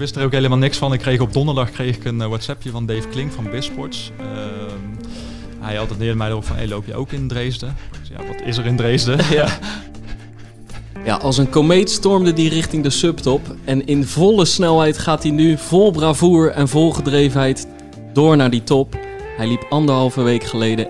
wist er ook helemaal niks van. Ik kreeg op donderdag kreeg ik een WhatsAppje van Dave Klink van Bisports. Ehm, hij attendeerde mij erop van, hey, loop je ook in Dresden? Ja, wat is er in Dresden? Ja. Ja, als een komeet stormde die richting de subtop. En in volle snelheid gaat hij nu vol bravoer en vol gedrevenheid door naar die top. Hij liep anderhalve week geleden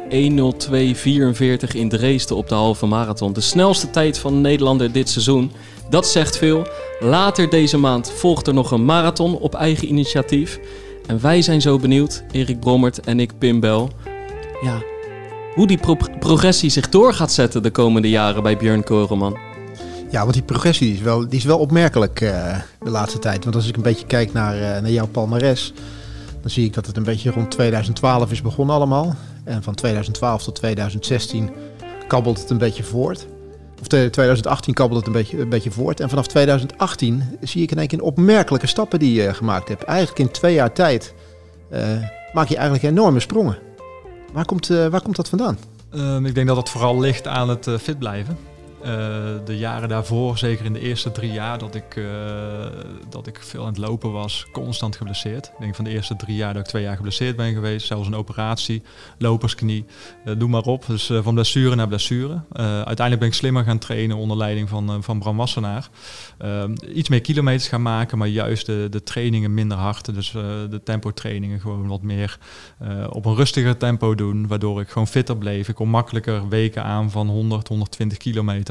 1.02.44 in Dresden op de halve marathon. De snelste tijd van Nederlander dit seizoen. Dat zegt veel. Later deze maand volgt er nog een marathon op eigen initiatief. En wij zijn zo benieuwd, Erik Brommert en ik, Pim Bel. Ja, hoe die progressie zich door gaat zetten de komende jaren bij Björn Koreman. Ja, want die progressie is wel, die is wel opmerkelijk uh, de laatste tijd. Want als ik een beetje kijk naar, uh, naar jouw palmares, dan zie ik dat het een beetje rond 2012 is begonnen allemaal. En van 2012 tot 2016 kabbelt het een beetje voort. Of 2018 kabbelt het een beetje, een beetje voort. En vanaf 2018 zie ik in één keer opmerkelijke stappen die je gemaakt hebt. Eigenlijk in twee jaar tijd uh, maak je eigenlijk enorme sprongen. Waar komt, waar komt dat vandaan? Um, ik denk dat het vooral ligt aan het fit blijven. Uh, de jaren daarvoor, zeker in de eerste drie jaar dat ik, uh, dat ik veel aan het lopen was, constant geblesseerd. Ik denk van de eerste drie jaar dat ik twee jaar geblesseerd ben geweest, zelfs een operatie, lopersknie, doe maar op. Dus van blessure naar blessure. uiteindelijk ben ik slimmer gaan trainen onder leiding van, van Bram Wassenaar. iets meer kilometers gaan maken, maar juist de, de trainingen minder hard. Dus de tempo trainingen gewoon wat meer op een rustiger tempo doen, waardoor ik gewoon fitter bleef. Ik kon makkelijker weken aan van 100, 120 kilometer.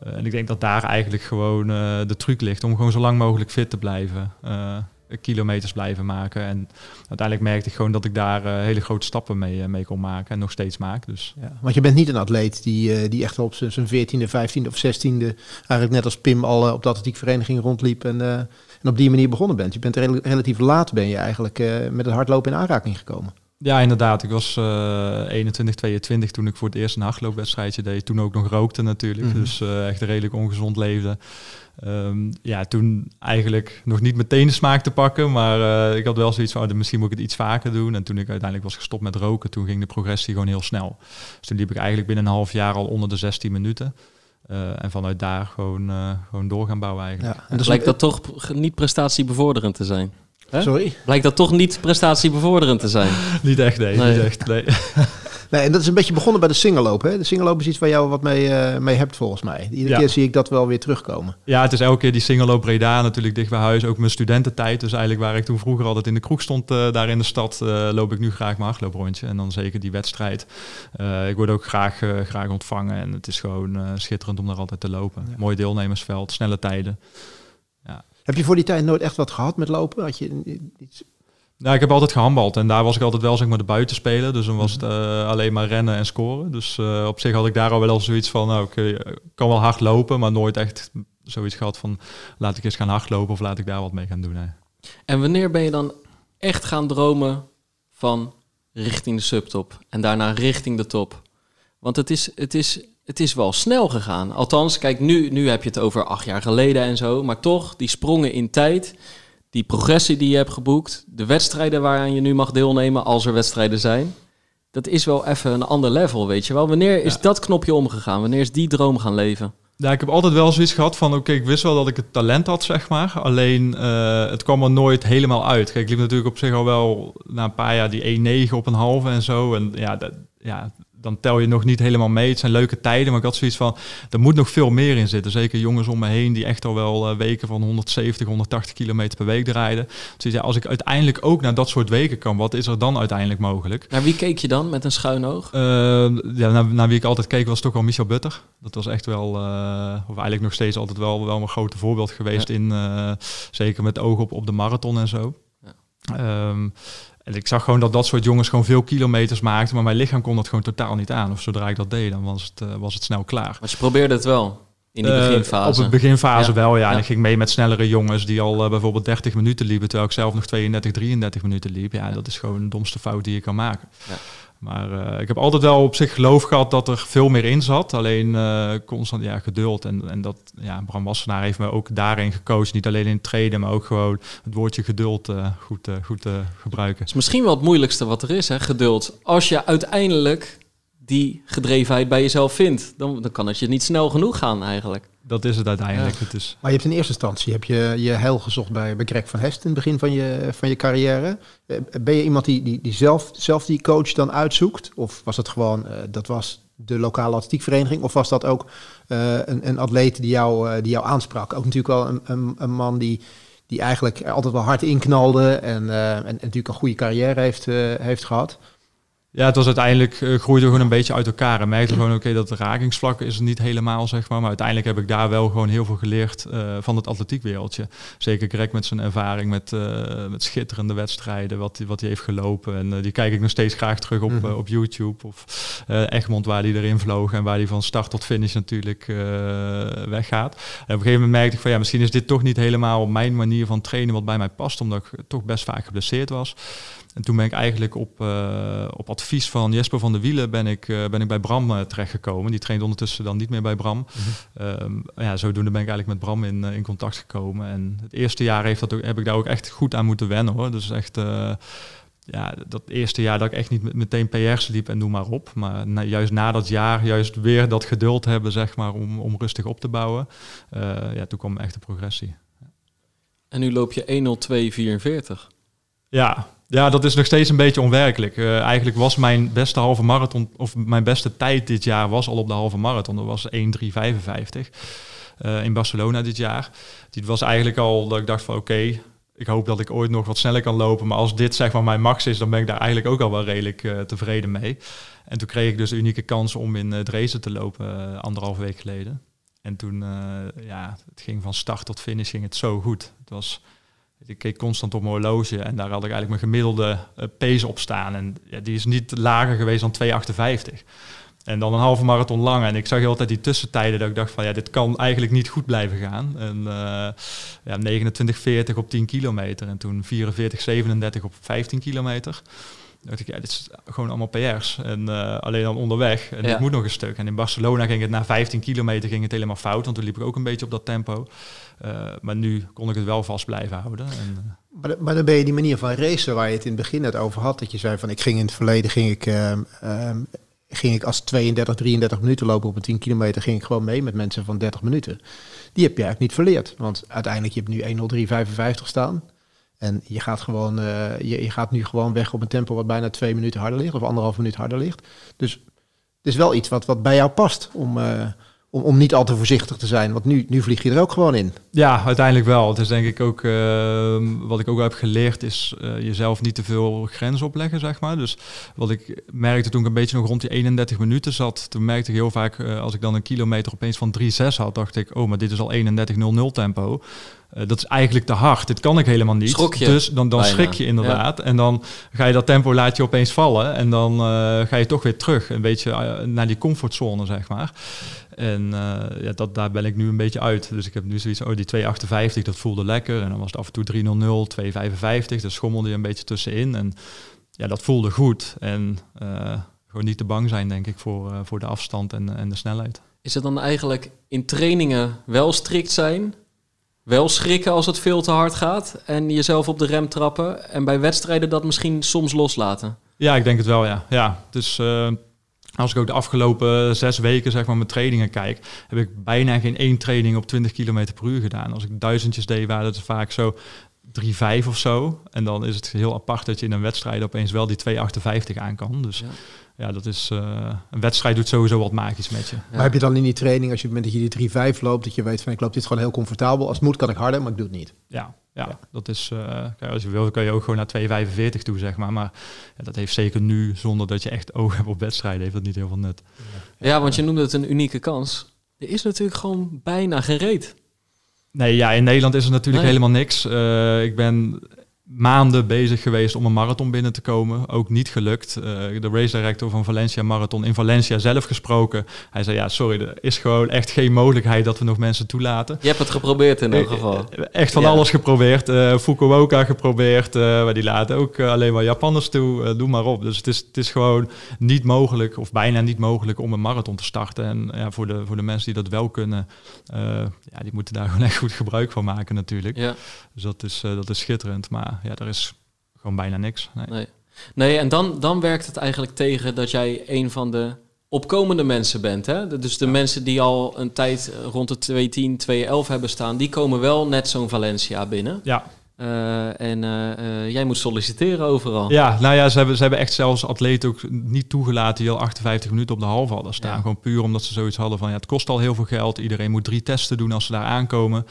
Eh, en ik denk dat daar eigenlijk gewoon eh, de truc ligt om gewoon zo lang mogelijk fit te blijven eh, kilometers blijven maken. En uiteindelijk merkte ik gewoon dat ik daar hele grote stappen mee, mee kon maken en nog steeds maak. Dus. Ja, want je bent niet een atleet die, die echt op zijn 14e, 15e of 16e, eigenlijk net als Pim al op de atletiekvereniging rondliep en, en op die manier begonnen bent. Je bent relatief laat ben je eigenlijk met het hardlopen in aanraking gekomen. Ja, inderdaad. Ik was uh, 21, 22 toen ik voor het eerst een hardloopwedstrijdje deed. Toen ook nog rookte natuurlijk. Mhm. Dus uh, echt redelijk ongezond leefde. Um, ja, toen eigenlijk nog niet meteen de smaak te pakken. Maar uh, ik had wel zoiets van, oh, misschien moet ik het iets vaker doen. En toen ik uiteindelijk was gestopt met roken, toen ging de progressie gewoon heel snel. Dus toen liep ik eigenlijk binnen een half jaar al onder de 16 minuten. Uh, en vanuit daar gewoon, gewoon door gaan bouwen eigenlijk. Ja, en dus lijkt dat toch niet prestatiebevorderend te zijn? Sorry? Blijkt dat toch niet prestatiebevorderend te zijn? niet echt, nee. Niet echt, nee. nee, en dat is een beetje begonnen bij de singelloop. Hè? De singelloop is iets waar jou wat mee, uh, mee hebt volgens mij. Iedere keer zie ik dat wel weer terugkomen. Ja, het is elke keer die singelloop Breda natuurlijk dicht bij huis. Ook mijn studententijd. Dus eigenlijk waar ik toen vroeger altijd in de kroeg stond, uh, daar in de stad, uh, loop ik nu graag mijn hardlooprondje. En dan zeker die wedstrijd. ik word ook graag, graag ontvangen. En het is gewoon schitterend om daar altijd te lopen. Mooi deelnemersveld, snelle tijden. Heb je voor die tijd nooit echt wat gehad met lopen? Had je iets... Nou, ik heb altijd gehandbald en daar was ik altijd wel zeg maar de buitenspeler. Dus dan was het uh, alleen maar rennen en scoren. Dus uh, op zich had ik daar al wel zoiets van, nou, ik kan wel hard lopen, maar nooit echt zoiets gehad van, laat ik eens gaan hardlopen of laat ik daar wat mee gaan doen. Hè. En wanneer ben je dan echt gaan dromen van richting de subtop en daarna richting de top? Want het is, het is het is wel snel gegaan. Althans, kijk, nu, nu heb je het over acht jaar geleden en zo. Maar toch, die sprongen in tijd, die progressie die je hebt geboekt, de wedstrijden waaraan je nu mag deelnemen, als er wedstrijden zijn. Dat is wel even een ander level, weet je wel. Wanneer is dat knopje omgegaan? Wanneer is die droom gaan leven? Ja, ik heb altijd wel zoiets gehad van, oké, ik wist wel dat ik het talent had, zeg maar. Alleen, uh, het kwam er nooit helemaal uit. Kijk, ik liep natuurlijk op zich al wel na een paar jaar die 1-9 op een halve en zo. En ja, dat, ja, dan tel je nog niet helemaal mee. Het zijn leuke tijden, maar ik had zoiets van, er moet nog veel meer in zitten. Zeker jongens om me heen die echt al wel uh, weken van 170, 180 kilometer per week draaiden. Dus ja, als ik uiteindelijk ook naar dat soort weken kan, wat is er dan uiteindelijk mogelijk? Naar wie keek je dan met een schuin oog? Uh, ja, naar, naar, wie ik altijd keek was toch wel Michel Butter. Dat was echt wel, uh, of eigenlijk nog steeds altijd wel, wel een grote voorbeeld geweest in, zeker met oog op, op de marathon en zo. Ja. Um, en ik zag gewoon dat dat soort jongens gewoon veel kilometers maakten, maar mijn lichaam kon dat gewoon totaal niet aan. Of zodra ik dat deed, dan was het, uh, was het snel klaar. Maar je probeerde het wel? In die beginfase? Uh, op het beginfase wel, ja. En ik ging mee met snellere jongens die al uh, bijvoorbeeld 30 minuten liepen, terwijl ik zelf nog 32, 33 minuten liep. Ja, dat is gewoon de domste fout die je kan maken. Maar uh, ik heb altijd wel op zich geloof gehad dat er veel meer in zat. Alleen uh, constant ja, geduld. En, en dat ja, Bram Wassenaar heeft me ook daarin gecoacht. Niet alleen in het treden, maar ook gewoon het woordje geduld uh, goed, goed gebruiken. Het is misschien wel het moeilijkste wat er is, hè, geduld. Als je uiteindelijk die gedrevenheid bij jezelf vindt, dan, dan kan het je niet snel genoeg gaan eigenlijk. Dat is het uiteindelijk. Het is, Maar je hebt in eerste instantie heb je je heil gezocht bij, bij Greg van Hest in het begin van je, van je carrière. Eh, Ben je iemand die, die, die zelf, zelf die coach dan uitzoekt? Of was het gewoon, eh, dat was de lokale atletiekvereniging? Of was dat ook eh, een, een atleet die jou, eh, die jou aansprak? Ook natuurlijk wel een, een, een man die, die eigenlijk altijd wel hard inknalde en, eh, en, en natuurlijk een goede carrière heeft, heeft gehad. Ja, het was uiteindelijk eh, groeide gewoon een beetje uit elkaar. En merkte gewoon, oké, dat rakingsvlak is het niet helemaal, zeg maar. Maar uiteindelijk heb ik daar wel gewoon heel veel geleerd eh, van het atletiekwereldje. Zeker Greg met zijn ervaring met, eh, met schitterende wedstrijden, wat hij wat hij heeft gelopen. En die kijk ik nog steeds graag terug op, Mhm. op YouTube. Of Egmond, waar hij erin vloog en waar hij van start tot finish natuurlijk weggaat. En op een gegeven moment merkte ik van, ja, misschien is dit toch niet helemaal mijn manier van trainen wat bij mij past. Omdat ik toch best vaak geblesseerd was. En toen ben ik eigenlijk op, eh, op advies van Jesper van der Wielen ben ik, eh, ben ik bij Bram eh, terechtgekomen. Die traint ondertussen dan niet meer bij Bram. Ehm, ja, zodoende ben ik eigenlijk met Bram in, in contact gekomen. En het eerste jaar heeft dat ook, heb ik daar ook echt goed aan moeten wennen hoor. Dus echt, ja, dat eerste jaar dat ik echt niet met- meteen PR's liep en noem maar op. Maar na- juist na dat jaar, juist weer dat geduld hebben zeg maar om, om rustig op te bouwen. ja, toen kwam echt de progressie. En nu loop je 1.02.44. Ja, ja, dat is nog steeds een beetje onwerkelijk. Eh, eigenlijk was mijn beste halve marathon, of mijn beste tijd dit jaar was al op de halve marathon. Dat was 1.355 eh, in Barcelona dit jaar. Dit was eigenlijk al dat ik dacht van oké, ik hoop dat ik ooit nog wat sneller kan lopen. Maar als dit zeg maar mijn max is, dan ben ik daar eigenlijk ook al wel redelijk eh, tevreden mee. En toen kreeg ik dus de unieke kans om in uh, Dresden te lopen uh, anderhalve week geleden. En toen, uh, ja, het ging van start tot finish ging het zo goed. Het was, ik keek constant op mijn horloge en daar had ik eigenlijk mijn gemiddelde uh, pace op staan. En ja, die is niet lager geweest dan 2,58. En dan een halve marathon lang. En ik zag heel tijd die tussentijden dat ik dacht van ja, dit kan eigenlijk niet goed blijven gaan. En uh, ja, 29,40 op 10 kilometer. En toen 44,37 op 15 kilometer. Dan dacht ik, ja, dit is gewoon allemaal PR's. En uh, alleen dan onderweg. En ja. ik moet nog een stuk. En in Barcelona ging het na 15 kilometer ging het helemaal fout. Want toen liep ik ook een beetje op dat tempo. Uh, maar nu kon ik het wel vast blijven houden. En, uh, maar, maar, dan ben je die manier van racen waar je het in het begin net over had. Dat je zei van ik ging in het verleden ging ik, um, um, ging ik als 32, 33 minuten lopen op een 10 kilometer. Ging ik gewoon mee met mensen van 30 minuten. Die heb je eigenlijk niet verleerd. Want uiteindelijk je hebt nu 1.03.55 staan. En je gaat, gewoon, uh, je, gaat nu gewoon weg op een tempo wat bijna twee minuten harder ligt, of anderhalf minuut harder ligt. Dus het is wel iets wat, wat bij jou past om, om, niet al te voorzichtig te zijn. Want nu, nu vlieg je er ook gewoon in. Ja, uiteindelijk wel. Het is denk ik ook, uh, wat ik ook heb geleerd, is jezelf niet te veel grenzen opleggen, zeg maar. Dus wat ik merkte toen ik een beetje nog rond die 31 minuten zat, toen merkte ik heel vaak, als ik dan een kilometer opeens van 3,6 had, dacht ik, oh, maar dit is al 31.00 tempo. Uh, dat is eigenlijk te hard. Dit kan ik helemaal niet. Schrok je dus dan, dan schrik je inderdaad. Ja. En dan ga je dat tempo laat je opeens vallen. En dan uh, ga je toch weer terug. Een beetje uh, naar die comfortzone, zeg maar. En ja, dat, daar ben ik nu een beetje uit. Dus ik heb nu zoiets oh, die 2,58, dat voelde lekker. En dan was het af en toe 3,00, 2,55. Daar schommelde je een beetje tussenin. En ja, dat voelde goed. En gewoon niet te bang zijn, denk ik, voor, voor de afstand en, en de snelheid. Is het dan eigenlijk in trainingen wel strikt zijn, wel schrikken als het veel te hard gaat en jezelf op de rem trappen. En bij wedstrijden dat misschien soms loslaten. Ja, ik denk het wel, ja. ja dus uh, als ik ook de afgelopen zes weken zeg maar mijn trainingen kijk, heb ik bijna geen één training op 20 km per uur gedaan. Als ik duizendjes deed, waren het vaak zo 3,5 of zo. En dan is het heel apart dat je in een wedstrijd opeens wel die 2,58 aan kan. Dus ja, ja dat is uh, een wedstrijd doet sowieso wat magisch met je. Maar heb je dan in die training, als je op het moment dat je die 3,5 loopt, dat je weet van ik loop dit gewoon heel comfortabel. Als het moet kan ik harder, maar ik doe het niet. Ja, ja, ja. dat is. Uh, kijk, als je wil, kan je ook gewoon naar 2,45 toe, zeg maar. Maar ja, dat heeft zeker nu, zonder dat je echt oog hebt op wedstrijden, heeft dat niet heel veel nut. Ja, ja want je noemde het een unieke kans. Er is natuurlijk gewoon bijna gereed. Nee, ja, in Nederland is er natuurlijk nee. helemaal niks. Uh, ik ben maanden bezig geweest om een marathon binnen te komen. Ook niet gelukt. Uh, de race director van Valencia Marathon in Valencia zelf gesproken. Hij zei, ja, sorry, er is gewoon echt geen mogelijkheid dat we nog mensen toelaten. Je hebt het geprobeerd in elk geval. Echt van ja. alles geprobeerd. Uh, Fukuoka geprobeerd. Uh, maar die laten ook alleen maar Japanners toe. doe maar op. Dus het is, het is gewoon niet mogelijk, of bijna niet mogelijk, om een marathon te starten. En ja, voor, de, voor de mensen die dat wel kunnen, ja, die moeten daar gewoon echt goed gebruik van maken natuurlijk. Ja. Dus dat is, dat is schitterend. Maar ja, er is gewoon bijna niks. Nee, nee. nee en dan, dan werkt het eigenlijk tegen dat jij een van de opkomende mensen bent. Hè? Dus de mensen die al een tijd rond de 210, 211 hebben staan, die komen wel net zo'n Valencia binnen. Ja, Uh, en uh, uh, jij moet solliciteren overal. Ja, nou ja, ze hebben, ze hebben echt zelfs atleten ook niet toegelaten die al 58 minuten op de halve hadden staan. Ja. Gewoon puur omdat ze zoiets hadden van ja, het kost al heel veel geld. Iedereen moet drie testen doen als ze daar aankomen.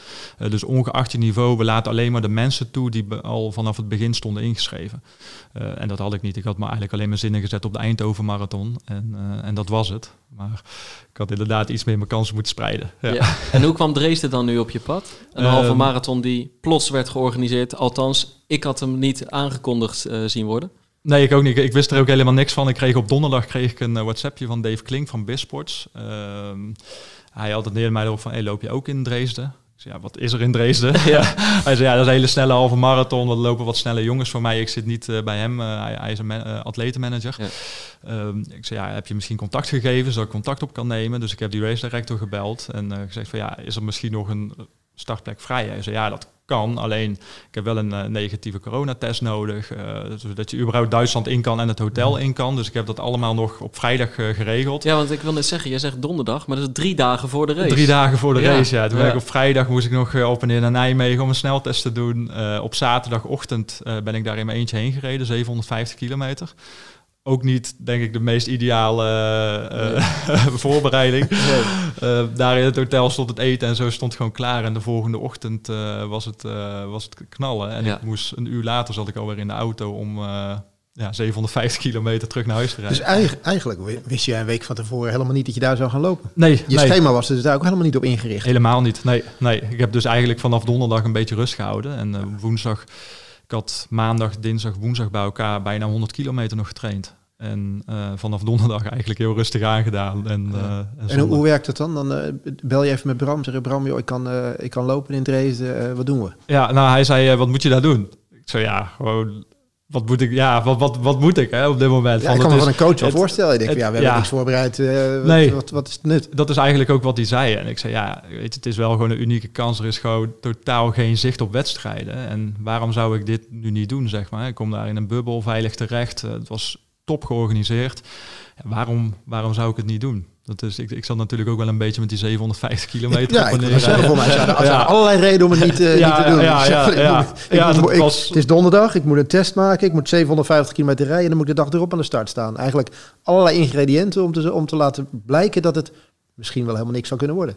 dus ongeacht je niveau, we laten alleen maar de mensen toe die al vanaf het begin stonden ingeschreven. en dat had ik niet. Ik had me eigenlijk alleen mijn zinnen gezet op de Eindhoven Marathon. En, en dat was het. Maar ik had inderdaad iets meer mijn kansen moeten spreiden. Ja. Ja. En hoe kwam Dresden dan nu op je pad? Een um, halve marathon die plots werd georganiseerd. Althans, ik had hem niet aangekondigd uh, zien worden. Nee, ik ook niet. Ik wist er ook helemaal niks van. Ik kreeg op donderdag kreeg ik een uh, WhatsAppje van Dave Klink van Bisports. Uh, hij had het neer mij erop van, hey, loop je ook in Dresden? Zei, ja, wat is er in Dresden? Ja. hij zei, ja, dat is een hele snelle halve marathon. Dat lopen wat snelle jongens voor mij. Ik zit niet uh, bij hem. Uh, hij, hij, is een uh, atletenmanager. Ja. Um, ik zei, ja, heb je misschien contact gegeven, zodat ik contact op kan nemen? Dus ik heb die race director gebeld en gezegd van, ja, is er misschien nog een startplek vrij? Hij zei, ja, dat kan. Alleen, ik heb wel een uh, negatieve coronatest nodig. Uh, zodat je überhaupt Duitsland in kan en het hotel in kan. Dus ik heb dat allemaal nog op vrijdag uh, geregeld. Ja, want ik wil net zeggen, jij zegt donderdag, maar dat is drie dagen voor de race. Drie dagen voor de ja. race, ja. Toen ja. ik op vrijdag moest ik nog op en neer naar Nijmegen om een sneltest te doen. op zaterdagochtend ben ik daar in mijn eentje heen gereden, 750 kilometer ook niet, denk ik, de meest ideale nee. voorbereiding. Nee. Uh, daar in het hotel stond het eten en zo stond gewoon klaar. En de volgende ochtend uh, was, het, was het knallen. En ja. ik moest een uur later zat ik alweer in de auto om ja, 750 kilometer terug naar huis te rijden. Dus eigenlijk, eigenlijk wist jij een week van tevoren helemaal niet dat je daar zou gaan lopen? Nee. Je nee. schema was er dus daar ook helemaal niet op ingericht? Helemaal niet, nee, nee. Ik heb dus eigenlijk vanaf donderdag een beetje rust gehouden. En woensdag... Ik had maandag, dinsdag, woensdag bij elkaar bijna 100 kilometer nog getraind. En uh, vanaf donderdag eigenlijk heel rustig aangedaan. En, uh, en, en hoe, hoe, werkt het dan? Dan uh, bel je even met Bram. Zeg je, Bram, joh, ik, kan, ik kan lopen in Dresden. wat doen we? Ja, nou hij zei, wat moet je daar doen? Ik zei, ja, gewoon... Wat moet ik, ja, wat, wat, wat moet ik hè, op dit moment? Ja, ik kan me van een coach wel voorstellen. Ik denk, het, ja, we hebben ja, niks voorbereid. wat, nee, wat, wat is het nut? Dat is eigenlijk ook wat hij zei. En ik zei, ja, weet je, het is wel gewoon een unieke kans. Er is gewoon totaal geen zicht op wedstrijden. En waarom zou ik dit nu niet doen, zeg maar? Ik kom daar in een bubbel, veilig terecht. Het was top georganiseerd. Ja, waarom, waarom zou ik het niet doen? Dat is, ik, ik zat natuurlijk ook wel een beetje met die 750 kilometer. Ja, ik zeggen, voor mij zijn er, ja. allerlei redenen om het niet, uh, ja, niet te doen. Ja, ja, ja, moet, was... het is donderdag, ik moet een test maken, ik moet 750 kilometer rijden en dan moet ik de dag erop aan de start staan. Eigenlijk allerlei ingrediënten om te, om te laten blijken dat het misschien wel helemaal niks zou kunnen worden.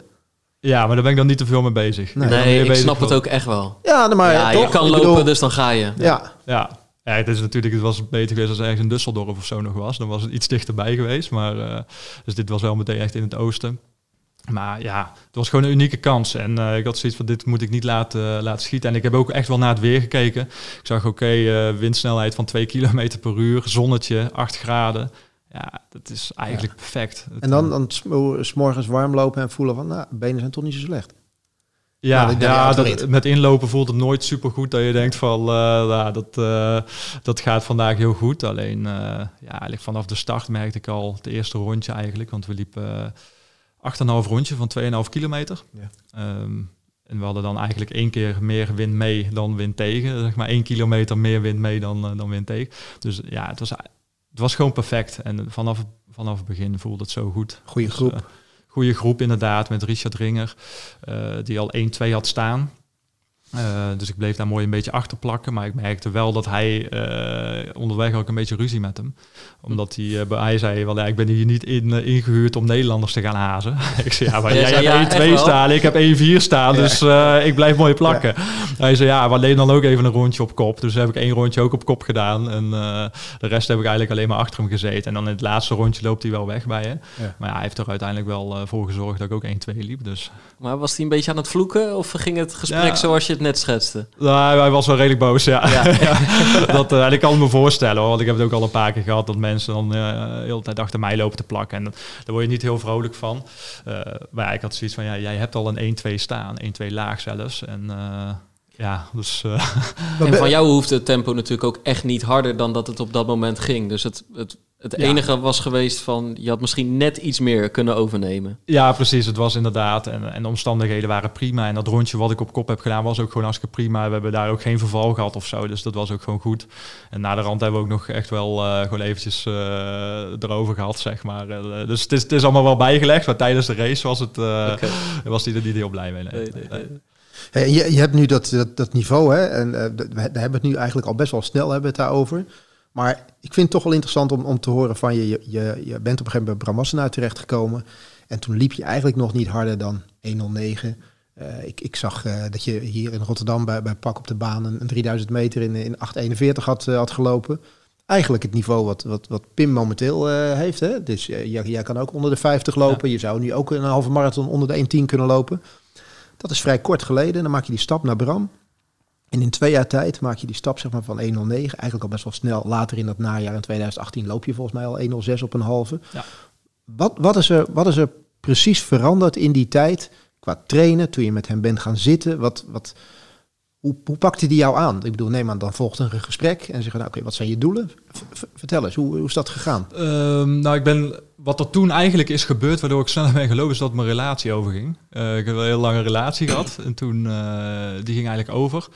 Ja, maar daar ben ik dan niet te veel mee bezig. Nee, nee ik, snap het ook echt wel. Ja, maar ja, toch, je kan ik lopen, bedoel, dus dan ga je. Ja, ja. Ja, het is natuurlijk, het was beter geweest als ergens in Düsseldorf of zo nog was. Dan was het iets dichterbij geweest. Maar, uh, dus dit was wel meteen echt in het oosten. Maar ja, het was gewoon een unieke kans. En uh, ik had zoiets van, dit moet ik niet laten, uh, laten schieten. En ik heb ook echt wel naar het weer gekeken. Ik zag, oké, okay, windsnelheid van 2 km per uur, zonnetje, 8 graden. Ja, dat is eigenlijk ja. perfect. En dan, dan s'morgens warm lopen en voelen van, nou, benen zijn toch niet zo slecht. Ja, ja, ja dat, met inlopen voelt het nooit super goed dat je denkt van uh, nou, dat, uh, dat gaat vandaag heel goed. Alleen uh, ja, eigenlijk vanaf de start merkte ik al het eerste rondje eigenlijk, want we liepen 8,5 rondje van 2,5 kilometer. Ja. Um, en we hadden dan eigenlijk één keer meer wind mee dan wind tegen. Zeg maar één kilometer meer wind mee dan, dan wind tegen. Dus ja, het was, het was gewoon perfect. En vanaf, vanaf het begin voelde het zo goed. Goeie groep. Dus, goede groep inderdaad, met Richard Ringer, uh, die al 1-2 had staan. Uh, dus ik bleef daar mooi een beetje achter plakken. Maar ik merkte wel dat hij uh, onderweg ook een beetje ruzie met hem. Omdat hij, uh, hij zei, wel, ja, ik ben hier niet in, ingehuurd om Nederlanders te gaan hazen. ik zei, ja, maar jij ja, hebt 1-2 staan, ik heb 1-4 staan. Dus ik blijf mooi plakken. Hij zei, ja, we alleen dan ook even een rondje op kop. Dus heb ik één rondje ook op kop gedaan. En de rest heb ik eigenlijk alleen maar achter hem gezeten. En dan in het laatste rondje loopt hij wel weg bij je. Maar hij heeft er uiteindelijk wel voor gezorgd dat ik ook 1-2 liep. Dus. Maar was hij een beetje aan het vloeken? Of ging het gesprek zoals je het net schetste. Nou, hij was wel redelijk boos, ja. ja. dat, uh, en ik kan het me voorstellen, hoor, want ik heb het ook al een paar keer gehad... dat mensen dan uh, de hele tijd achter mij lopen te plakken. En daar word je niet heel vrolijk van. Uh, maar ja, ik had zoiets van, ja, jij hebt al een 1-2 staan. 1-2 laag zelfs. En ja, dus... en van jou hoeft het tempo natuurlijk ook echt niet harder... dan dat het op dat moment ging. Dus het... het Het Ja. enige was geweest van, je had misschien net iets meer kunnen overnemen. Ja, precies. Het was inderdaad. En, en de omstandigheden waren prima. En dat rondje wat ik op kop heb gedaan was ook gewoon hartstikke prima. We hebben daar ook geen verval gehad of zo. Dus dat was ook gewoon goed. En na de rand hebben we ook nog echt wel eh, gewoon eventjes eh, erover gehad, zeg maar. Eh, dus het is, het is allemaal wel bijgelegd. Maar tijdens de race was, het, eh, Oké. was hij er niet heel blij mee. nee. Nee, nee, nee. Hey, je, je hebt nu dat, dat, dat niveau, hè? En eh, we, we hebben het nu eigenlijk al best wel snel hebben we het daarover. Maar ik vind het toch wel interessant om, om te horen van je. Je, je, je bent op een gegeven moment bij Bram Wassenaar terechtgekomen. En toen liep je eigenlijk nog niet harder dan 109. Eh, ik, ik zag eh, dat je hier in Rotterdam bij, bij Pak op de baan een, een 3000 meter in, in 841 had, eh, had gelopen. Eigenlijk het niveau wat, wat, wat Pim momenteel heeft. Hè? Dus jij, jij kan ook onder de 50 lopen. Je zou nu ook een halve marathon onder de 110 kunnen lopen. Dat is vrij kort geleden. Dan maak je die stap naar Bram. En in twee jaar tijd maak je die stap zeg maar, van 109. Eigenlijk al best wel snel. Later in dat najaar in 2018 loop je volgens mij al 106 op een halve. Ja. Wat, wat, is er, wat is er precies veranderd in die tijd qua trainen? Toen je met hem bent gaan zitten. Wat, wat, hoe, hoe pakte die jou aan? Ik bedoel, neem aan, dan volgt een gesprek. En zeggen, nou, oké, wat zijn je doelen? Vertel eens, hoe, hoe is dat gegaan? Ehm, nou, ik ben, wat er toen eigenlijk is gebeurd, waardoor ik sneller ben gelopen, is dat mijn relatie overging. Eh, ik heb een heel lange relatie gehad en toen, eh, die ging eigenlijk over.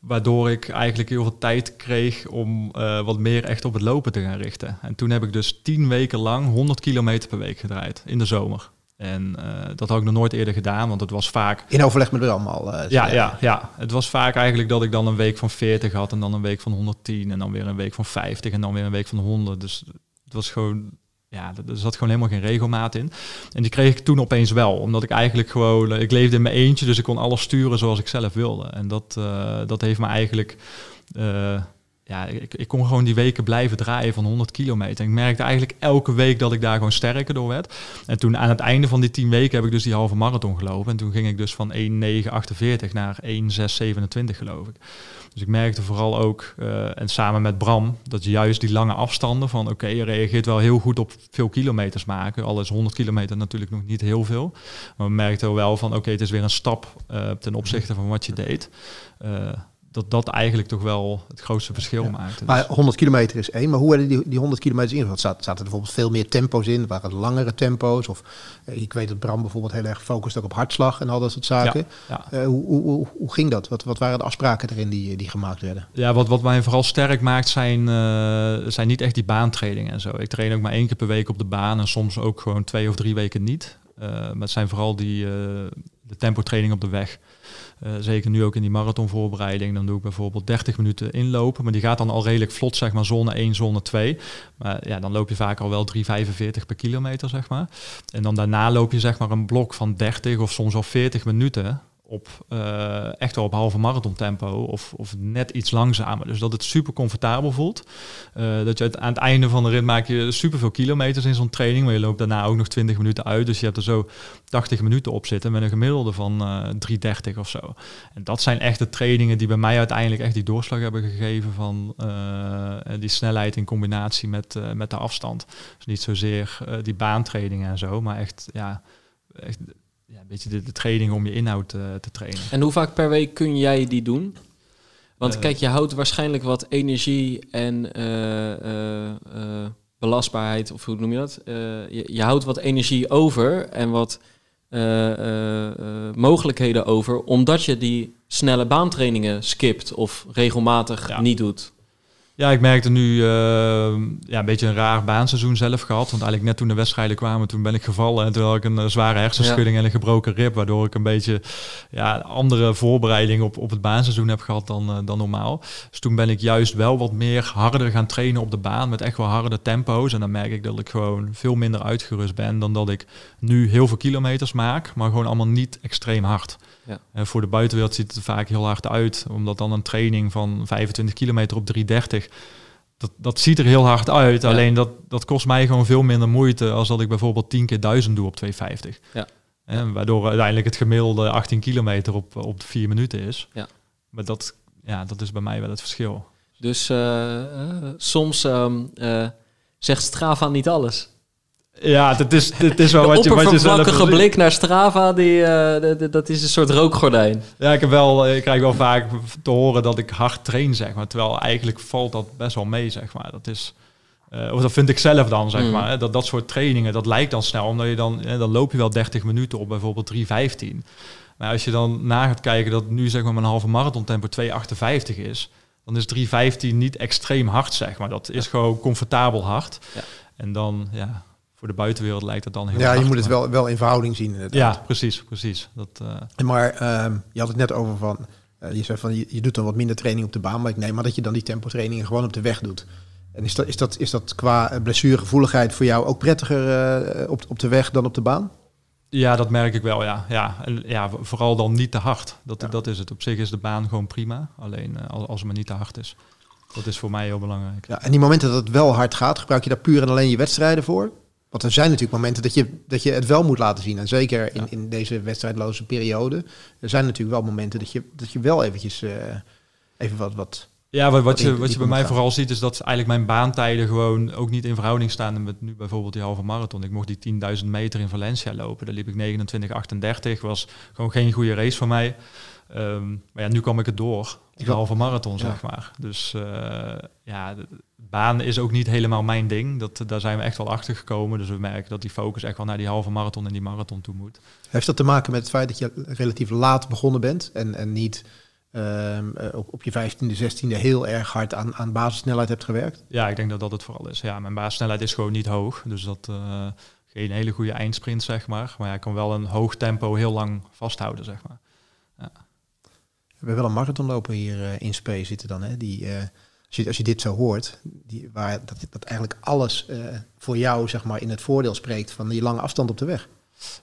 Waardoor ik eigenlijk heel veel tijd kreeg om eh, wat meer echt op het lopen te gaan richten. En toen heb ik dus tien weken lang 100 kilometer per week gedraaid in de zomer. En eh, dat had ik nog nooit eerder gedaan, want het was vaak In overleg met Bram al. eh, ja, ja, ja, het was vaak eigenlijk dat ik dan een week van 40 had en dan een week van 110 en dan weer een week van 50 en dan weer een week van 100. Dus het was gewoon, ja, er zat gewoon helemaal geen regelmaat in. En die kreeg ik toen opeens wel, omdat ik eigenlijk gewoon, eh, ik leefde in mijn eentje, dus ik kon alles sturen zoals ik zelf wilde. En dat, dat heeft me eigenlijk, ja, ik, ik kon gewoon die weken blijven draaien van 100 kilometer. Ik merkte eigenlijk elke week dat ik daar gewoon sterker door werd. En toen aan het einde van die 10 weken heb ik dus die halve marathon gelopen. En toen ging ik dus van 1,948 naar 1,627 geloof ik. Dus ik merkte vooral ook, eh, en samen met Bram, dat juist die lange afstanden van oké, je reageert wel heel goed op veel kilometers maken. Al is 100 kilometer natuurlijk nog niet heel veel. Maar we merkten wel van oké, het is weer een stap eh, ten opzichte van wat je deed. Eh, dat dat eigenlijk toch wel het grootste verschil Ja. Dus- Maar 100 kilometer is één. Maar hoe werden die, die 100 kilometers ingevuld? Zaten, zaten er bijvoorbeeld veel meer tempo's in? Waren het langere tempo's? Of eh, ik weet dat Bram bijvoorbeeld heel erg focust ook op hartslag en al dat soort zaken. ja. Eh, hoe, hoe, hoe, hoe ging dat? Wat, wat waren de afspraken erin die, die gemaakt werden? Ja, wat, wat mij vooral sterk maakt zijn, eh, zijn niet echt die baantrainingen en zo. Ik train ook maar één keer per week op de baan en soms ook gewoon twee of drie weken niet. Eh, maar het zijn vooral die, eh de tempotraining op de weg. Eh, zeker nu ook in die marathonvoorbereiding. Dan doe ik bijvoorbeeld 30 minuten inlopen. Maar die gaat dan al redelijk vlot, zeg maar, zone 1, zone 2. Maar ja, dan loop je vaak al wel 3,45 per kilometer, zeg maar. En dan daarna loop je zeg maar een blok van 30 of soms al 40 minuten op eh, echt wel op halve marathon tempo of, of net iets langzamer. Dus dat het super comfortabel voelt. Eh, dat je het, aan het einde van de rit maak je super veel kilometers in zo'n training, maar je loopt daarna ook nog 20 minuten uit. Dus je hebt er zo 80 minuten op zitten met een gemiddelde van eh 3,30 of zo. En dat zijn echt de trainingen die bij mij uiteindelijk echt die doorslag hebben gegeven van die snelheid in combinatie met, met de afstand. Dus niet zozeer die baantrainingen en zo, maar echt ja, echt ja, een beetje de, de training om je inhoud eh, te trainen. En hoe vaak per week kun jij die doen? Want Eh. kijk, je houdt waarschijnlijk wat energie en eh, belastbaarheid, of hoe noem je dat? Je, je houdt wat energie over en wat mogelijkheden over, omdat je die snelle baantrainingen skipt of regelmatig Ja. niet doet. Ja, ik merkte nu eh, ja, een beetje een raar baanseizoen zelf gehad. Want eigenlijk net toen de wedstrijden kwamen, toen ben ik gevallen. En toen had ik een eh, zware hersenschudding en een gebroken rib. Waardoor ik een beetje ja, andere voorbereiding op, op het baanseizoen heb gehad dan, eh, dan normaal. Dus toen ben ik juist wel wat meer harder gaan trainen op de baan. Met echt wel harde tempo's. En dan merk ik dat ik gewoon veel minder uitgerust ben dan dat ik nu heel veel kilometers maak. Maar gewoon allemaal niet extreem hard. Ja. En voor de buitenwereld ziet het er vaak heel hard uit. Omdat dan een training van 25 kilometer op 330 dat, dat ziet er heel hard uit. Ja. Alleen dat, dat kost mij gewoon veel minder moeite als dat ik bijvoorbeeld 10 keer 1000 doe op 250. Ja. En waardoor uiteindelijk het gemiddelde 18 kilometer op, op 4 minuten is. Ja. Maar dat, ja, dat is bij mij wel het verschil. Dus eh, eh, soms ehm, eh, zegt Strava niet alles. Ja, het is, het is wel De wat je, wat je zelf blik naar Strava, die, eh, dat is een soort rookgordijn. Ja, ik, heb wel, ik krijg wel vaak te horen dat ik hard train, zeg maar. Terwijl eigenlijk valt dat best wel mee, zeg maar. Dat is, Uh, of dat vind ik zelf dan, zeg Mm. maar. hè. Dat, dat soort trainingen, dat lijkt dan snel. Omdat je dan, hè, dan loop je wel 30 minuten op bijvoorbeeld 3.15. Maar als je dan na gaat kijken dat nu zeg maar mijn halve marathon tempo 2.58 is... dan is 3.15 niet extreem hard, zeg maar. Dat is gewoon comfortabel hard. Ja. En dan, ja, voor de buitenwereld lijkt het dan heel Ja, je moet het wel, wel in verhouding zien inderdaad. Ja, precies, precies. Dat, eh, Maar ehm, je had het net over van, eh, je zei van je, je doet dan wat minder training op de baan, maar ik neem maar dat je dan die tempo trainingen gewoon op de weg doet. En is dat, is dat, is dat qua eh, blessuregevoeligheid voor jou ook prettiger op, op de weg dan op de baan? Ja, dat merk ik wel, ja. ja. En ja, vooral dan niet te hard. Dat, Ja. dat is het. Op zich is de baan gewoon prima. Alleen als, als het maar niet te hard is. Dat is voor mij heel belangrijk. Ja, en die momenten dat het wel hard gaat, gebruik je daar puur en alleen je wedstrijden voor? Want er zijn natuurlijk momenten dat je, dat je het wel moet laten zien. En zeker in, in deze wedstrijdloze periode. Er zijn natuurlijk wel momenten dat je, dat je wel eventjes eh, even wat, wat... Ja, wat, wat, je, wat je bij mij vooral ziet is dat eigenlijk mijn baantijden gewoon ook niet in verhouding staan met nu bijvoorbeeld die halve marathon. Ik mocht die 10.000 meter in Valencia lopen. Daar liep ik 29,38. Was gewoon geen goede race voor mij. Ehm, maar ja, nu kwam ik het door. Op de halve marathon, Ja. zeg maar. Dus eh, ja, baan is ook niet helemaal mijn ding. Dat, daar zijn we echt wel achter gekomen. Dus we merken dat die focus echt wel naar die halve marathon en die marathon toe moet. Heeft dat te maken met het feit dat je relatief laat begonnen bent en, en niet ehm, eh, op, op je 15e, 16e heel erg hard aan, aan basissnelheid hebt gewerkt? Ja, ik denk dat dat het vooral is. Ja, mijn basissnelheid is gewoon niet hoog. Dus dat eh, geen hele goede eindsprint, zeg maar. Maar ja, ik kan wel een hoog tempo heel lang vasthouden, zeg maar. We hebben wel een marathonloper hier eh, in Spe zitten dan. Hè? Die, eh, als, je, dit zo hoort, die, waar, dat, dat eigenlijk alles eh, voor jou zeg maar, in het voordeel spreekt van die lange afstand op de weg.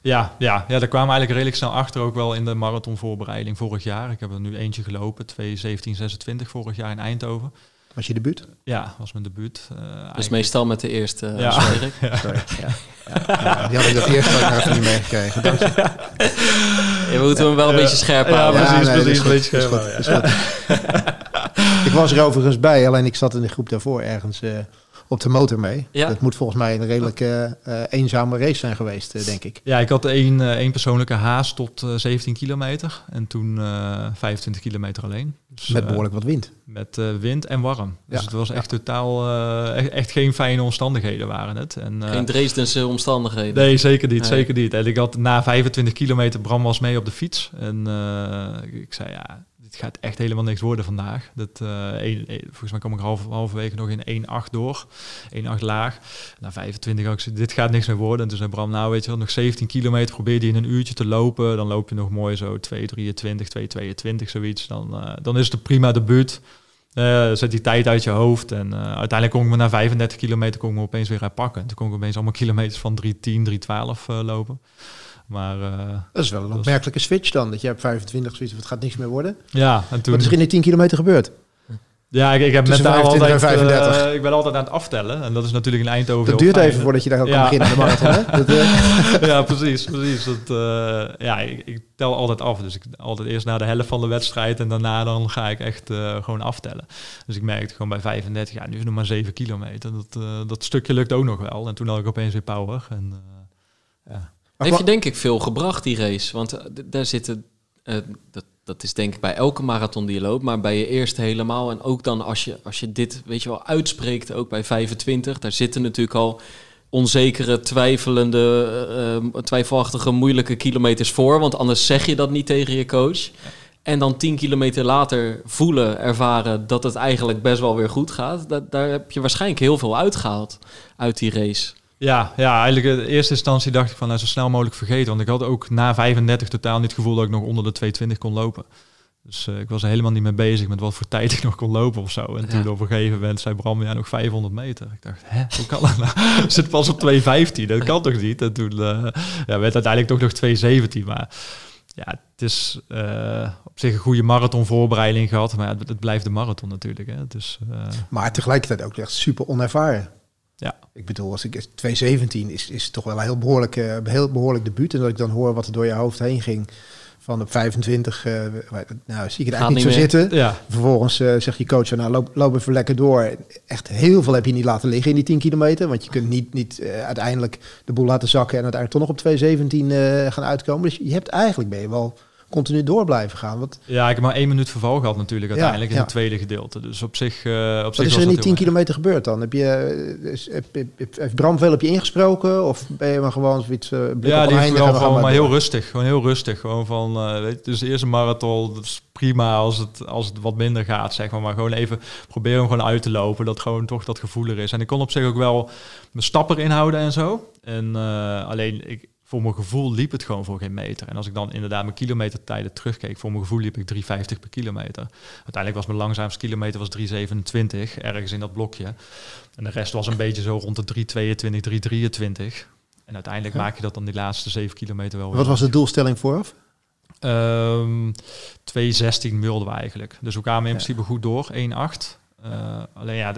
Ja, ja, ja, daar kwamen eigenlijk redelijk snel achter, ook wel in de marathonvoorbereiding vorig jaar. Ik heb er nu eentje gelopen, 2.17.26 vorig jaar in Eindhoven. Was je debuut? Ja, was mijn debuut. eh, Dus eigenlijk- meestal met de eerste uh, Ja. Sorry. ja. Ja, ja, die had ik dat eerst ook nog even niet meegekregen. Dank je. Ja, we moeten hem wel een Ja. beetje scherp Ja, houden. precies, nee, dat precies, is een goed, beetje scherp, goed, dat is goed. ik was er overigens bij, alleen ik zat in de groep daarvoor ergens eh, op de motor mee. Ja. Dat moet volgens mij een redelijk eh, eh, eenzame race zijn geweest, eh, denk ik. Ja, ik had één, eh, één persoonlijke haast tot eh, 17 kilometer. En toen eh 25 kilometer alleen. Dus, Met eh, behoorlijk wat wind. Met eh, wind en warm. Dus Ja, het was ja. echt totaal, eh, echt, echt geen fijne omstandigheden waren het. En, eh, Geen Dresdense omstandigheden. nee, zeker niet, Nee. zeker niet. En ik had na 25 kilometer, Bram was mee op de fiets. En eh, ik zei, ja, dit gaat echt helemaal niks worden vandaag. Dat, één- één- volgens mij kom ik half, halverwege nog in 1,8 door. 1,8 laag. Na 25 had ik gezegd, dit gaat niks meer worden. En toen zei Bram, nou weet je nog 17 kilometer, probeer die in een uurtje te lopen. Dan loop je nog mooi zo 2,23, 2,22 zoiets. Dan, eh, dan is het een prima debuut. Eh, zet die tijd uit je hoofd. En eh, uiteindelijk kon ik me na 35 kilometer kon ik opeens weer herpakken. Toen kon ik opeens allemaal kilometers van 310, 312 eh, lopen. Maar eh, Dat is wel een opmerkelijke switch dan. Dat je op 25 zoiets het gaat niks meer worden. ja, en toen... Wat is er in die 10 kilometer gebeurd? Ja, ik, ik heb Tussen mentaal 25 altijd... en 35. eh, ik ben altijd aan het aftellen. En dat is natuurlijk in Eindhoven Dat duurt even voordat je daar ook Ja. kan beginnen aan de marathon. Hè? Dat, eh, ja, precies. precies. Dat, ja, ik, ik tel altijd af. Dus ik altijd eerst na de helft van de wedstrijd en daarna dan ga ik echt gewoon aftellen. Dus ik merkte gewoon bij 35, ja, nu is het nog maar 7 kilometer. Dat, dat stukje lukt ook nog wel. En toen had ik opeens weer power. En, ja. Heeft je denk ik veel gebracht, die race? Want eh, daar zitten... eh, dat, dat is denk ik bij elke marathon die je loopt, maar bij je eerste helemaal. En ook dan als je, als je dit, weet je wel, uitspreekt, ook bij 25. Daar zitten natuurlijk al onzekere, twijfelende, eh, twijfelachtige, moeilijke kilometers voor. Want anders zeg je dat niet tegen je coach. En dan 10 kilometer later voelen, ervaren dat het eigenlijk best wel weer goed gaat. Daar heb je waarschijnlijk heel veel uitgehaald uit die race. Ja, ja, eigenlijk in eerste instantie dacht ik van nou, zo snel mogelijk vergeten. Want ik had ook na 35 totaal niet het gevoel dat ik nog onder de 220 kon lopen. Dus eh, ik was er helemaal niet mee bezig met wat voor tijd ik nog kon lopen of zo. En Ja. toen op een gegeven moment zei Bram, ja, nog 500 meter. Ik dacht, hè, hoe kan dat nou? Zit pas op 215, dat kan toch niet? En toen eh, ja, werd uiteindelijk toch nog 217. Maar ja, het is eh, op zich een goede marathonvoorbereiding gehad. Maar ja, het, het blijft de marathon natuurlijk. Hè. Dus eh, maar tegelijkertijd ook echt super onervaren. Ja. Ik bedoel, als ik 217 is, is toch wel een heel behoorlijk, eh, heel behoorlijk debuut. En dat ik dan hoor wat er door je hoofd heen ging. Van op 25, eh, nou zie ik het eigenlijk niet niet zo meer. zitten. ja, Vervolgens eh, zegt je coach, nou loop, loop even lekker door. Echt heel veel heb je niet laten liggen in die 10 kilometer. Want je kunt niet, niet uiteindelijk de boel laten zakken en uiteindelijk toch nog op 217 eh gaan uitkomen. Dus je hebt eigenlijk, ben je wel continu door blijven gaan. Want Ja, ik heb maar één minuut verval gehad natuurlijk Ja, uiteindelijk in ja. het tweede gedeelte. Dus op zich, eh op wat zich is er in die 10 heel kilometer gebeurd dan? Heb je, eh, is- heb, heeft Bram veel op je ingesproken? Of ben je maar gewoon zoiets uh, blik Ja, op die wel we gewoon maar maar heel rustig. Gewoon heel rustig. Gewoon van, eh weet dus de eerste marathon, dat is prima als het, als het wat minder gaat, zeg maar. Maar gewoon even proberen hem gewoon uit te lopen. Dat gewoon toch dat gevoel er is. En ik kon op zich ook wel mijn stappen inhouden en zo. En alleen, ik, voor mijn gevoel liep het gewoon voor geen meter. En als ik dan inderdaad mijn kilometertijden terugkeek, voor mijn gevoel liep ik 3,50 per kilometer. Uiteindelijk was mijn langzaamste kilometer was 3,27, ergens in dat blokje. En de rest was een beetje zo rond de 3,22, 3,23. En uiteindelijk Ja. maak je dat dan die laatste 7 kilometer wel weer. Wat was de doelstelling vooraf? Ehm 2,16 wilden we eigenlijk. Dus we kwamen in Ja. principe goed door, 1,8. Eh, alleen ja,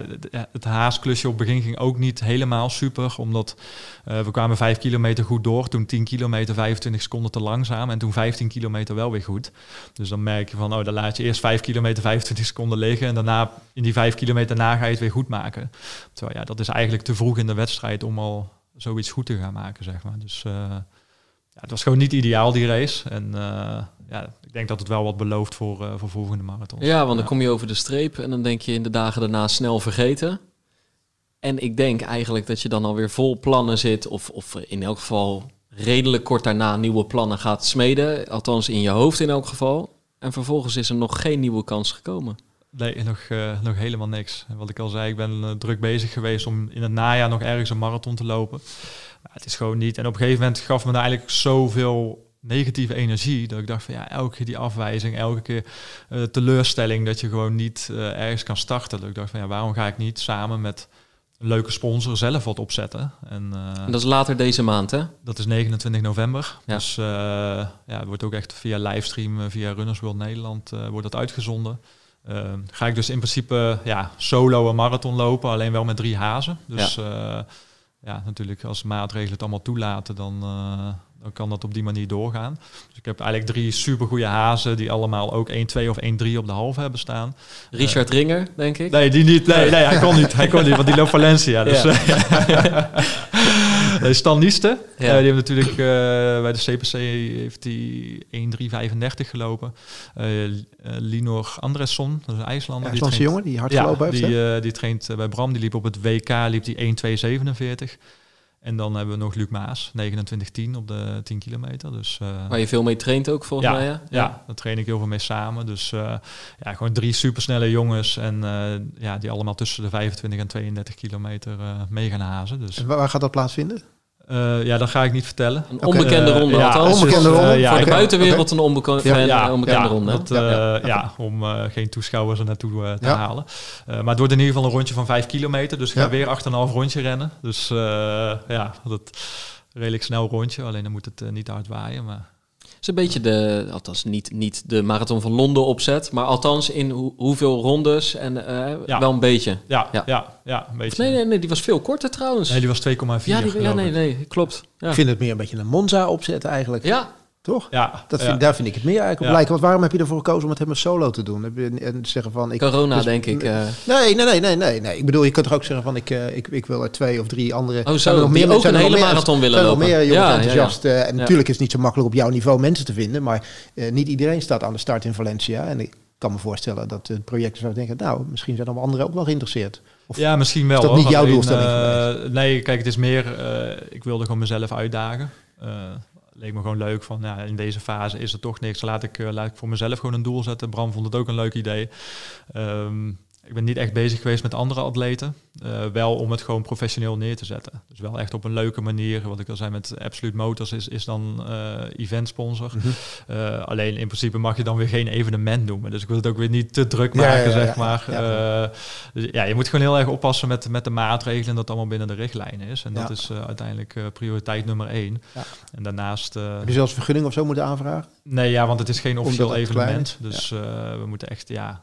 het haasklusje op begin ging ook niet helemaal super. Omdat eh, we kwamen 5 kilometer goed door. Toen 10 kilometer 25 seconden te langzaam. En toen 15 kilometer wel weer goed. Dus dan merk je van, oh, dan laat je eerst 5 kilometer 25 seconden liggen. En daarna, in die 5 kilometer na, ga je het weer goed maken. Terwijl ja, dat is eigenlijk te vroeg in de wedstrijd om al zoiets goed te gaan maken, zeg maar. Dus eh, ja, het was gewoon niet ideaal, die race. En ja, ik denk dat het wel wat belooft voor, eh, voor volgende marathons. Ja, want dan kom je over de streep en dan denk je in de dagen daarna snel vergeten. En ik denk eigenlijk dat je dan alweer vol plannen zit, of, of in elk geval redelijk kort daarna nieuwe plannen gaat smeden. Althans in je hoofd in elk geval. En vervolgens is er nog geen nieuwe kans gekomen. Nee, nog, eh, nog helemaal niks. Wat ik al zei, ik ben eh, druk bezig geweest om in het najaar nog ergens een marathon te lopen. Maar het is gewoon niet. En op een gegeven moment gaf me nou eigenlijk zoveel negatieve energie dat ik dacht van ja, elke keer die afwijzing, elke keer eh, teleurstelling dat je gewoon niet eh, ergens kan starten. Dat ik dacht van ja, waarom ga ik niet samen met een leuke sponsor zelf wat opzetten? En, eh, En dat is later deze maand, hè? Dat is 29 november. Ja. Dus ja, het wordt ook echt via livestream, via Runners World Nederland, wordt dat uitgezonden. Ga ik dus in principe ja, solo een marathon lopen, alleen wel met drie hazen. Dus ja, ja natuurlijk als maatregelen het allemaal toelaten, dan, dan kan dat op die manier doorgaan. Dus ik heb eigenlijk drie supergoeie hazen die allemaal ook 1-2 of 1-3 op de halve hebben staan. Richard Ringer, denk ik. Nee, die niet. Nee, nee, hij kon niet. Hij kon niet, want die loopt Valencia. Dus, Ja. eh, nee, Stan Nieste. Ja. eh, die heeft natuurlijk eh, bij de CPC heeft hij 1.335 gelopen. Eh, eh, Linor Andresson, dat is een IJslander. die IJslandse traint- jongen die hard ja, gelopen heeft. die, eh, die traint eh, bij Bram. Die liep op het WK, liep die 1.247. En dan hebben we nog Luc Maas, 29.10 op de 10 kilometer. Dus, eh, Waar je veel mee traint ook, volgens ja, mij, ja. hè? daar train ik heel veel mee samen. Dus eh, ja, gewoon drie supersnelle jongens. En eh, ja, die allemaal tussen de 25 en 32 kilometer eh, mee gaan hazen. Dus En waar gaat dat plaatsvinden? Eh, ja, dat ga ik niet vertellen. Een onbekende Eh, ronde, ja, althans. onbekende dus, eh, ronde? ja, Voor de buitenwereld een onbekende, Ja, fan- ja, onbekende ja, ronde. Dat, Ja, eh, ja, om eh, geen toeschouwers er naartoe te Ja. halen. Eh, maar het wordt in ieder geval een rondje van 5 kilometer. Dus ik ga Ja. weer 8,5 rondje rennen. Dus eh, ja, dat redelijk snel rondje. Alleen dan moet het niet hard waaien. Maar is een beetje de, althans niet, niet de marathon van Londen opzet, maar althans in hoe- hoeveel rondes en eh, Ja. wel een beetje. ja, Ja. ja. ja, een beetje. Nee, nee, nee, die was veel korter trouwens. Nee, die was 2,4 ja, die, ja, nee, nee, klopt. Ja, Ik vind het meer een beetje een Monza opzetten eigenlijk. ja Toch? Ja, Dat ja. vind, Daar vind ik het meer eigenlijk op Ja. lijken. Want waarom heb je ervoor gekozen om het helemaal solo te doen? Heb je en zeggen van ik. corona dus- denk ik. eh. Nee, nee, nee, nee, nee, nee. Ik bedoel, je kunt toch ook zeggen van ik, eh, ik, ik wil er twee of drie andere. oh er zo, die ook zijn een er nog hele meer- marathon willen er nog lopen. meer jongens ja, ja, ja. enthousiast. eh, en Ja. natuurlijk is het niet zo makkelijk op jouw niveau mensen te vinden. Maar eh, niet iedereen staat aan de start in Valencia. En ik kan me voorstellen dat het project zou denken, nou, misschien zijn er wel anderen ook wel geïnteresseerd. Of- Ja, misschien wel. Is dat hoor. niet jouw Alleen, doelstelling eh, nee, kijk, het is meer... eh, ik wilde gewoon mezelf uitdagen. Leek me gewoon leuk van, ja, in deze fase is er toch niks. Laat ik, eh, laat ik voor mezelf gewoon een doel zetten. Bram vond het ook een leuk idee. Ehm, ik ben niet echt bezig geweest met andere atleten. Eh, wel om het gewoon professioneel neer te zetten. Dus wel echt op een leuke manier. Wat ik al zei met Absolute Motors is, is dan eh event sponsor. Mhm. Eh, alleen in principe mag je dan weer geen evenement noemen. Dus ik wil het ook weer niet te druk maken, ja, ja, zeg maar. Ja. Dus ja, je moet gewoon heel erg oppassen met, met de maatregelen en dat allemaal binnen de richtlijnen is. En dat is uiteindelijk prioriteit nummer één. Ja. En daarnaast... Heb je zelfs vergunning of zo moeten aanvragen? nee, ja, want het is geen officieel evenement. Dus we moeten echt, ja...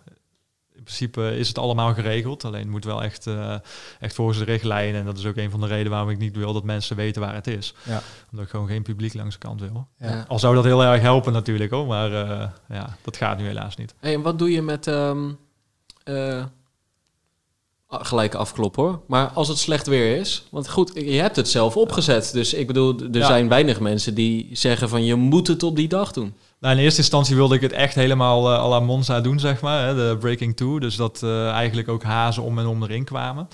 In principe is het allemaal geregeld. Alleen het moet wel echt, eh, echt volgens de richtlijnen. En dat is ook een van de redenen waarom ik niet wil dat mensen weten waar het is. Ja. Omdat ik gewoon geen publiek langs de kant wil. Ja. Al zou dat heel erg helpen natuurlijk hoor. Maar eh, ja, dat gaat nu helaas niet. Hey, en wat doe je met... ehm, eh, ah, gelijk afkloppen hoor. Maar als het slecht weer is... Want goed, je hebt het zelf opgezet. Dus ik bedoel, er Ja. zijn weinig mensen die zeggen van... je moet het op die dag doen. Nou, in eerste instantie wilde ik het echt helemaal uh, à la Monza doen, zeg maar. Hè, de Breaking Two. Dus dat uh, eigenlijk ook hazen om en om erin kwamen.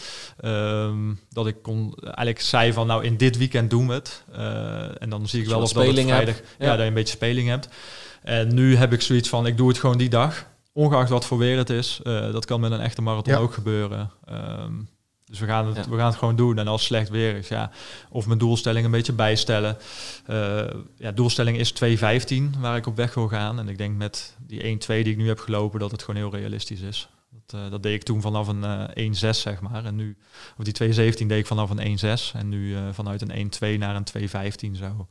Um, dat ik kon eigenlijk zei van, nou, in dit weekend doen we het. Uh, en dan zie ik wel of dat het vrijdag... Ja. ja, dat je een beetje speling hebt. En nu heb ik zoiets van, ik doe het gewoon die dag. Ongeacht wat voor weer het is. dat kan met een echte marathon ook gebeuren. Um, dus we gaan, het, we gaan het gewoon doen. En als het slecht weer is, ja, of mijn doelstelling een beetje bijstellen. Uh, ja, doelstelling is 2.15 waar ik op weg wil gaan. En ik denk met die 1-2 die ik nu heb gelopen, dat het gewoon heel realistisch is. Dat, uh, dat deed ik toen vanaf een uh, 1-6, zeg maar. En nu, of die 2.17 deed ik vanaf een 1-6. En nu vanuit een 1-2 naar een 2.15 zo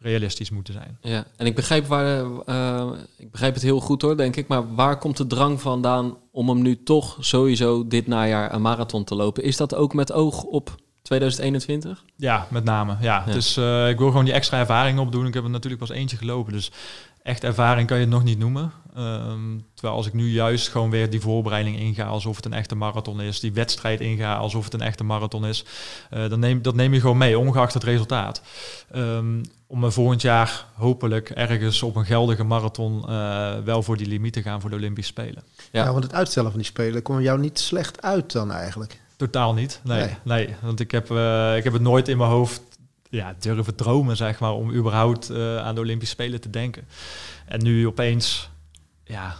realistisch moeten zijn. Ja, en ik begrijp, waar, uh, ik begrijp het heel goed hoor, denk ik. Maar waar komt de drang vandaan om hem nu toch sowieso dit najaar een marathon te lopen? Is dat ook met oog op 2021? Ja, met name. Ja. ja. Dus uh, ik wil gewoon die extra ervaring opdoen. Ik heb er natuurlijk pas eentje gelopen. Dus echt ervaring kan je het nog niet noemen. Um, terwijl als ik nu juist gewoon weer die voorbereiding inga alsof het een echte marathon is, die wedstrijd inga alsof het een echte marathon is, uh, dan neem, dat neem je gewoon mee, ongeacht het resultaat. Um, om me volgend jaar hopelijk ergens op een geldige marathon uh, wel voor die limiet te gaan voor de Olympische Spelen. Ja. ja, want het uitstellen van die Spelen komt jou niet slecht uit dan eigenlijk? Totaal niet, nee. nee. nee want ik heb, uh, ik heb het nooit in mijn hoofd ja, durven dromen, zeg maar, om überhaupt uh, aan de Olympische Spelen te denken. En nu opeens, ja,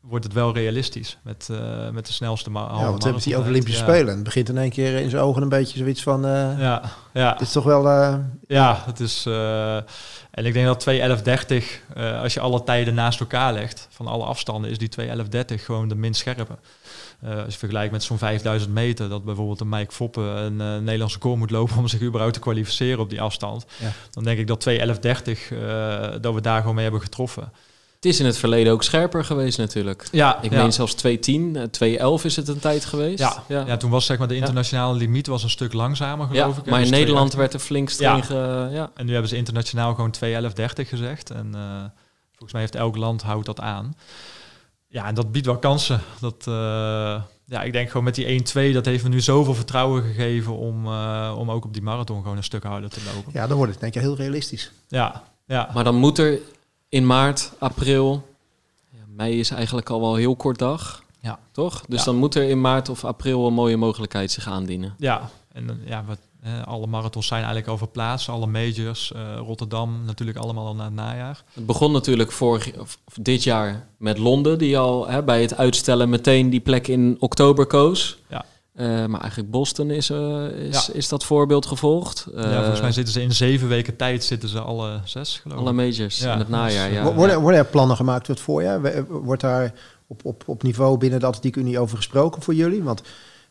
wordt het wel realistisch met, uh, met de snelste ma Ja, want hebben die Olympische ja. Spelen. Het begint in één keer in zijn ogen een beetje zoiets van... Uh, ja, ja. Het is toch wel... Uh, ja, het is... en ik denk dat 2.11.30, als je alle tijden naast elkaar legt, van alle afstanden, is die 2.11.30 gewoon de minst scherpe. Uh, als je vergelijkt met zo'n 5000 meter, dat bijvoorbeeld een Mike Foppen een uh, Nederlandse koor moet lopen om zich überhaupt te kwalificeren op die afstand. Ja. Dan denk ik dat 2.11.30, uh, dat we daar gewoon mee hebben getroffen. Het is in het verleden ook scherper geweest natuurlijk. Ja, ik ja. meen zelfs 2.10, 2.11 is het een tijd geweest. Ja, ja. ja toen was zeg maar de internationale limiet was een stuk langzamer geloof ja, ik. Maar in dus Nederland werd er flink streng ja. ja. En nu hebben ze internationaal gewoon 2.11.30 gezegd. En uh, volgens mij heeft elk land houdt dat aan. Ja, en dat biedt wel kansen. Dat, uh, ja, ik denk gewoon met die 1-2, dat heeft me nu zoveel vertrouwen gegeven om, uh, om ook op die marathon gewoon een stuk harder te lopen. Ja, dan wordt het denk ik heel realistisch. Ja, ja. Maar dan moet er in maart, april, ja, mei is eigenlijk al wel een heel kort dag. Ja. Toch? Dus ja. dan moet er in maart of april een mooie mogelijkheid zich aandienen. Ja, en ja, wat, alle marathons zijn eigenlijk al verplaatst, alle majors, uh, Rotterdam natuurlijk allemaal al na het najaar. Het begon natuurlijk vorig, of dit jaar met Londen, die al hè, bij het uitstellen meteen die plek in oktober koos. Ja. Uh, maar eigenlijk Boston is, uh, is, ja. is dat voorbeeld gevolgd. Uh, ja, volgens mij zitten ze in zeven weken tijd zitten ze alle zes, geloof Alle majors ja. in het najaar, ja. Worden, worden er plannen gemaakt voor het voorjaar? Wordt daar op, op, op niveau binnen de Atletiek Unie over gesproken voor jullie? Want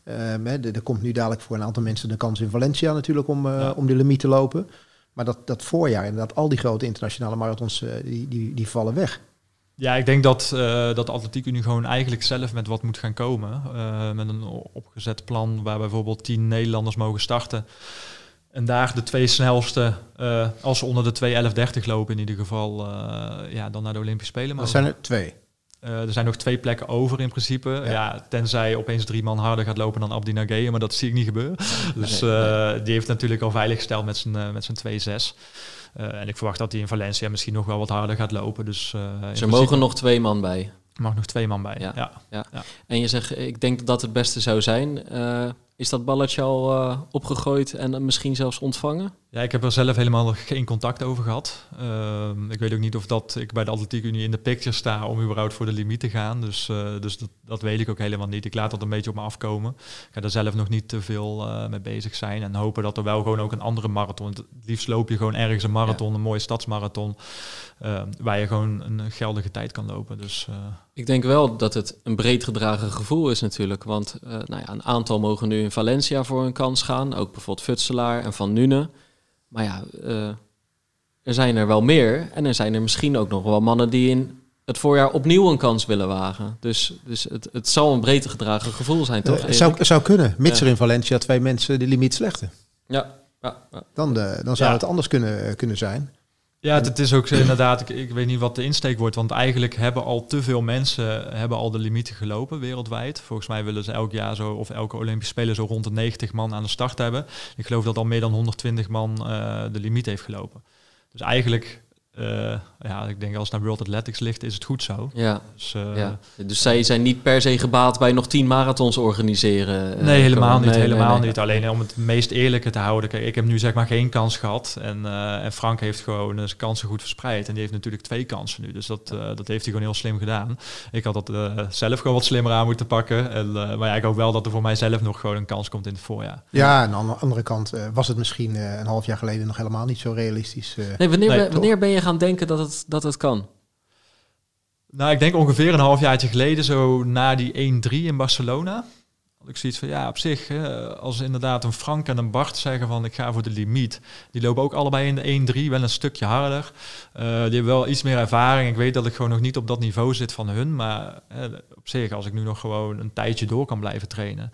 uh, er komt nu dadelijk voor een aantal mensen de kans in Valencia natuurlijk om, uh, ja. om de limiet te lopen. Maar dat, dat voorjaar, inderdaad, al die grote internationale marathons, uh, die, die, die vallen weg. Ja, ik denk dat, uh, dat de Atletiek Unie gewoon eigenlijk zelf met wat moet gaan komen. Uh, met een opgezet plan waar bijvoorbeeld tien Nederlanders mogen starten. En daar de twee snelste, uh, als ze onder de 2.11.30 lopen in ieder geval, ja, dan naar de Olympische Spelen mogen. Dat zijn er twee. Uh, er zijn nog twee plekken over in principe. Ja. ja. tenzij opeens drie man harder gaat lopen dan Abdi Nageye, maar dat zie ik niet gebeuren. Dus uh, die heeft natuurlijk al veilig gesteld met zijn, uh, met zijn 2-6. en ik verwacht dat hij in Valencia misschien nog wel wat harder gaat lopen. Dus, dus er mogen nog twee man bij. Er mag nog twee man bij. Ja. Ja. ja. ja. En je zegt, ik denk dat dat het beste zou zijn. Is dat balletje al uh, opgegooid en misschien zelfs ontvangen? Ja, ik heb er zelf helemaal geen contact over gehad. Uh, ik weet ook niet of dat ik bij de Atletiek Unie in de picture sta om überhaupt voor de limiet te gaan. Dus, uh, dus dat, dat, weet ik ook helemaal niet. Ik laat dat een beetje op me afkomen. Ik ga er zelf nog niet te veel mee bezig zijn. En hopen dat er wel gewoon ook een andere marathon. Het liefst loop je gewoon ergens een marathon, ja. een mooie stadsmarathon. Ehm, waar je gewoon een geldige tijd kan lopen. Dus, ik denk wel dat het een breed gedragen gevoel is natuurlijk. Want nou ja, een aantal mogen nu in Valencia voor een kans gaan. Ook bijvoorbeeld Futselaar en Van Nune. Maar ja, uh, er zijn er wel meer. En er zijn er misschien ook nog wel mannen die in het voorjaar opnieuw een kans willen wagen. Dus, dus het, het zal een breed gedragen gevoel zijn, toch? Uh, zou, zou kunnen, mits ja. er in Valencia twee mensen de limiet slechten. Ja. ja, ja. Dan, dan zou het anders kunnen, kunnen zijn. Ja, het, is ook inderdaad, ik, ik, weet niet wat de insteek wordt, want eigenlijk hebben al te veel mensen hebben al de limieten gelopen wereldwijd. Volgens mij willen ze elk jaar zo, of elke Olympische Speler zo rond de 90 man aan de start hebben. Ik geloof dat al meer dan 120 man uh, de limiet heeft gelopen. Dus eigenlijk eh, ja, ik denk als het naar World Athletics ligt, is het goed zo. Ja, Dus, eh, ja. Dus zij zijn niet per se gebaat bij nog tien marathons organiseren. eh, Nee, helemaal niet. Nee, helemaal nee, nee. niet. Alleen om het meest eerlijke te houden. Kijk, ik heb nu zeg maar geen kans gehad. En, eh, en Frank heeft gewoon zijn kansen goed verspreid. En die heeft natuurlijk twee kansen nu. Dus dat, eh, dat heeft hij gewoon heel slim gedaan. Ik had dat zelf gewoon wat slimmer aan moeten pakken. En, eh, maar ja, ik hoop wel dat er voor mijzelf nog gewoon een kans komt in het voorjaar. Ja, en aan de andere kant eh, was het misschien eh, een half jaar geleden nog helemaal niet zo realistisch. Nee, wanneer, wanneer ben je gaan denken dat het, dat het kan? Nou, ik denk ongeveer een halfjaartje geleden, zo na die 1-3 in Barcelona. Had ik zoiets van, ja, op zich, als inderdaad een Frank en een Bart zeggen van ik ga voor de limiet. Die lopen ook allebei in de 1-3, wel een stukje harder. Eh, die hebben wel iets meer ervaring. Ik weet dat ik gewoon nog niet op dat niveau zit van hun. Maar op zich, als ik nu nog gewoon een tijdje door kan blijven trainen.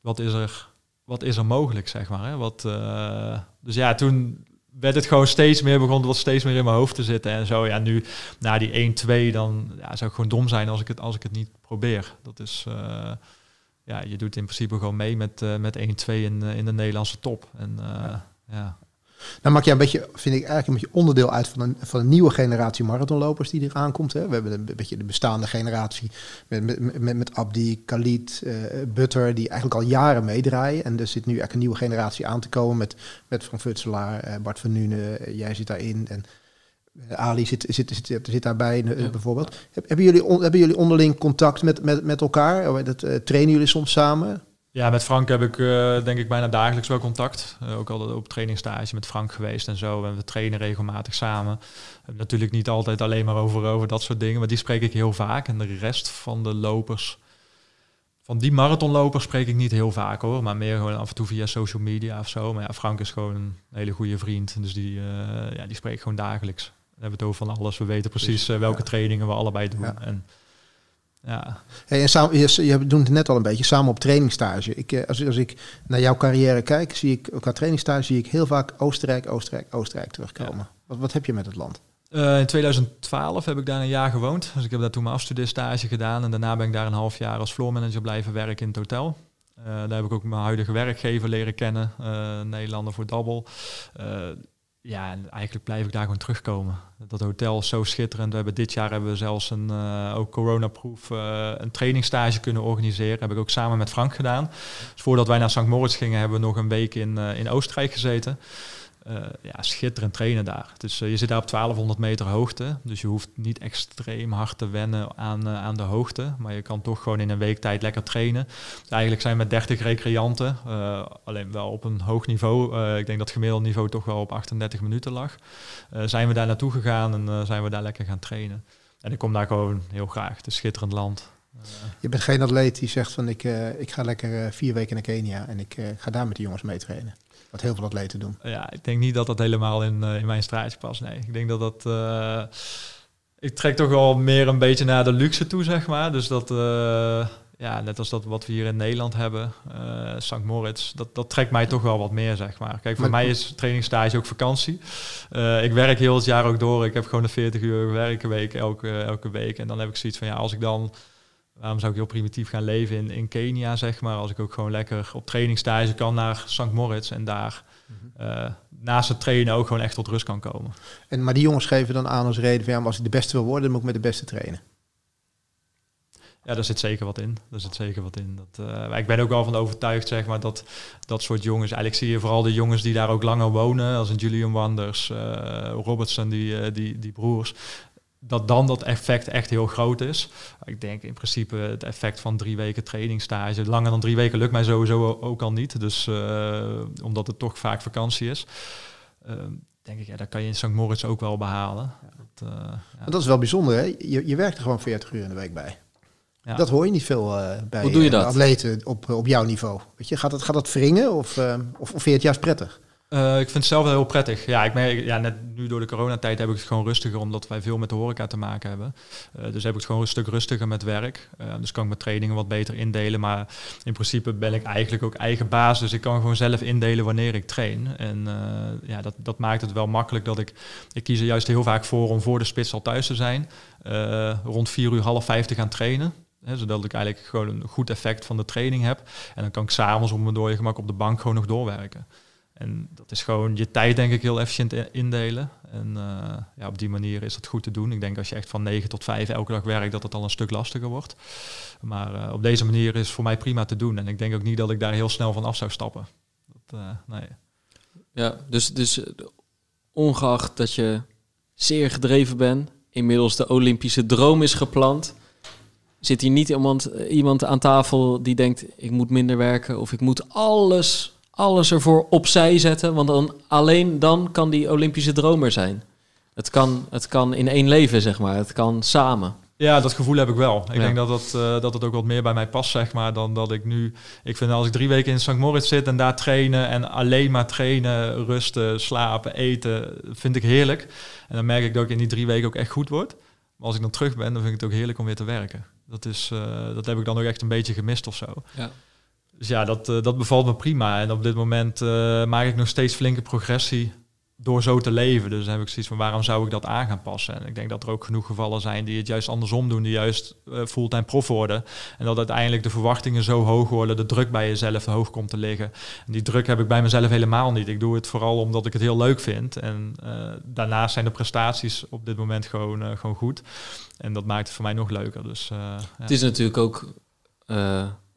Wat is er, wat is er mogelijk, zeg maar. Hè? Wat, eh, dus ja, toen werd het gewoon steeds meer, begon wat steeds meer in mijn hoofd te zitten en zo. Ja, nu na die 1-2, dan ja, zou ik gewoon dom zijn als ik het, als ik het niet probeer. Dat is, eh, ja, je doet in principe gewoon mee met, eh, met 1-2 in, eh, in de Nederlandse top. En ja. Nou maak jij een beetje, vind ik eigenlijk een beetje onderdeel uit van een, van een nieuwe generatie marathonlopers die er aankomt. Hè? We hebben een beetje de bestaande generatie met, met, met, met Abdi, Khalid, eh, Butter, die eigenlijk al jaren meedraaien. En er zit nu eigenlijk een nieuwe generatie aan te komen met, met Frank Futselaar, eh, Bart van Nuenen, eh, jij zit daarin. En Ali zit, zit, zit, zit, zit daarbij Ja. bijvoorbeeld. Heb- hebben, jullie on- hebben jullie onderling contact met, met, met elkaar? Oh, Dat, trainen jullie soms samen? Ja, met Frank heb ik eh, denk ik bijna dagelijks wel contact. Eh, ook al op trainingstage met Frank geweest en zo. En we trainen regelmatig samen. Hebben natuurlijk niet altijd alleen maar over, over dat soort dingen, maar die spreek ik heel vaak. En de rest van de lopers, van die marathonlopers spreek ik niet heel vaak hoor. Maar meer gewoon af en toe via social media of zo. Maar ja, Frank is gewoon een hele goede vriend. Dus die, eh ja, die spreek ik gewoon dagelijks. We hebben het over van alles. We weten precies eh, welke trainingen we allebei doen. Ja. En, ja, Hey, en samen, je, je doet het net al een beetje, samen op trainingstage. Ik, eh, als, als ik naar jouw carrière kijk, zie ik qua trainingstage zie ik heel vaak Oostenrijk, Oostenrijk, Oostenrijk terugkomen. Wat, wat heb je met het land? Eh, in 2012 heb ik daar een jaar gewoond. Dus ik heb daar toen mijn afstudeerstage gedaan. En daarna ben ik daar een half jaar als floormanager blijven werken in het hotel. Eh, daar heb ik ook mijn huidige werkgever leren kennen. Nederlander voor Dabbel. Eh, ja, en eigenlijk blijf ik daar gewoon terugkomen. Dat hotel is zo schitterend. We hebben dit jaar hebben we zelfs een uh, ook coronaproof uh, een trainingstage kunnen organiseren. Dat heb ik ook samen met Frank gedaan. Dus voordat wij naar St. Moritz gingen, hebben we nog een week in, uh, in Oostenrijk gezeten. Uh, ja, schitterend trainen daar. Dus uh, je zit daar op 1200 meter hoogte. Dus je hoeft niet extreem hard te wennen aan, uh, aan de hoogte. Maar je kan toch gewoon in een week tijd lekker trainen. Eigenlijk zijn we met 30 recreanten. alleen wel op een hoog niveau. Ik denk dat het gemiddelde niveau toch wel op 38 minuten lag. Zijn we daar naartoe gegaan en zijn we daar lekker gaan trainen. En ik kom daar gewoon heel graag. Het is schitterend land. Je bent geen atleet die zegt van ik, ik ga lekker vier weken naar Kenia en ik ga daar met de jongens mee trainen. Wat heel veel atleten doen. Ja, ik denk niet dat dat helemaal in, uh, in mijn straatje past. Nee, ik denk dat dat. Uh, ik trek toch wel meer een beetje naar de luxe toe, zeg maar. Dus dat. Uh, ja, net als dat wat we hier in Nederland hebben, uh, St. Moritz, dat, dat trekt mij toch wel wat meer, zeg maar. Kijk, voor maar, mij is trainingstage ook vakantie. Uh, ik werk heel het jaar ook door. Ik heb gewoon een 40 uur werkenweek elke, elke week. En dan heb ik zoiets van, ja, als ik dan waarom zou ik heel primitief gaan leven in, in Kenia, zeg maar, als ik ook gewoon lekker op trainingstage kan naar St. Moritz en daar uh, naast het trainen ook gewoon echt tot rust kan komen. En, maar die jongens geven dan aan als reden van, ja, maar als ik de beste wil worden, dan moet ik met de beste trainen. Ja, daar zit zeker wat in. Daar zit zeker wat in. Dat, uh, ik ben ook wel van overtuigd, zeg maar, dat dat soort jongens... Eigenlijk zie je vooral de jongens die daar ook langer wonen... als een Julian Wanders, uh, Robertson, die, uh, die, die broers dat dan dat effect echt heel groot is. Ik denk in principe het effect van drie weken trainingstage. Langer dan drie weken lukt mij sowieso ook al niet. Dus uh, omdat het toch vaak vakantie is. Uh, denk ik, ja, dat kan je in St. Moritz ook wel behalen. Ja. Dat, uh, ja. dat, is wel bijzonder, hè? Je, je werkt er gewoon 40 uur in de week bij. Ja. Dat hoor je niet veel uh, bij Hoe doe je dat? atleten op, op jouw niveau. Weet je, gaat dat, gaat dat wringen of, uh, of, of vind je het juist prettig? Uh, ik vind het zelf wel heel prettig. Ja, ik merk, ja, net nu door de coronatijd heb ik het gewoon rustiger, omdat wij veel met de horeca te maken hebben. Uh, dus heb ik het gewoon een stuk rustiger met werk. Uh, dus kan ik mijn trainingen wat beter indelen. Maar in principe ben ik eigenlijk ook eigen baas. Dus ik kan gewoon zelf indelen wanneer ik train. En ja, dat, dat maakt het wel makkelijk dat ik... Ik kies er juist heel vaak voor om voor de spits al thuis te zijn. rond vier uur, half vijf te gaan trainen. Zodat ik eigenlijk gewoon een goed effect van de training heb. En dan kan ik s'avonds op mijn dode gemak op de bank gewoon nog doorwerken. En dat is gewoon je tijd, denk ik, heel efficiënt indelen. En eh, ja, op die manier is dat goed te doen. Ik denk als je echt van 9 tot 5 elke dag werkt, dat het al een stuk lastiger wordt. Maar eh, op deze manier is voor mij prima te doen. En ik denk ook niet dat ik daar heel snel van af zou stappen. Dat, eh, nee. Ja, dus, dus ongeacht dat je zeer gedreven bent, inmiddels de Olympische droom is gepland, zit hier niet iemand, iemand aan tafel die denkt, ik moet minder werken of ik moet alles, alles ervoor opzij zetten, want dan, alleen dan kan die Olympische droom er zijn. Het kan, het kan in één leven, zeg maar. Het kan samen. Ja, dat gevoel heb ik wel. Ik Ja. denk dat het, eh, dat het ook wat meer bij mij past, zeg maar, dan dat ik nu... Ik vind als ik drie weken in St. Moritz zit en daar trainen en alleen maar trainen, rusten, slapen, eten, vind ik heerlijk. En dan merk ik dat ik in die drie weken ook echt goed word. Maar als ik dan terug ben, dan vind ik het ook heerlijk om weer te werken. Dat, is, eh, dat heb ik dan ook echt een beetje gemist of zo. Ja. Dus ja, dat, eh, dat bevalt me prima. En op dit moment eh, maak ik nog steeds flinke progressie door zo te leven. Dus dan heb ik zoiets van waarom zou ik dat aan gaan passen? En ik denk dat er ook genoeg gevallen zijn die het juist andersom doen, die juist eh, fulltime prof worden. En dat uiteindelijk de verwachtingen zo hoog worden, de druk bij jezelf hoog komt te liggen. En die druk heb ik bij mezelf helemaal niet. Ik doe het vooral omdat ik het heel leuk vind. En daarnaast zijn de prestaties op dit moment gewoon, gewoon goed. En dat maakt het voor mij nog leuker. Dus, ja. Het is natuurlijk ook,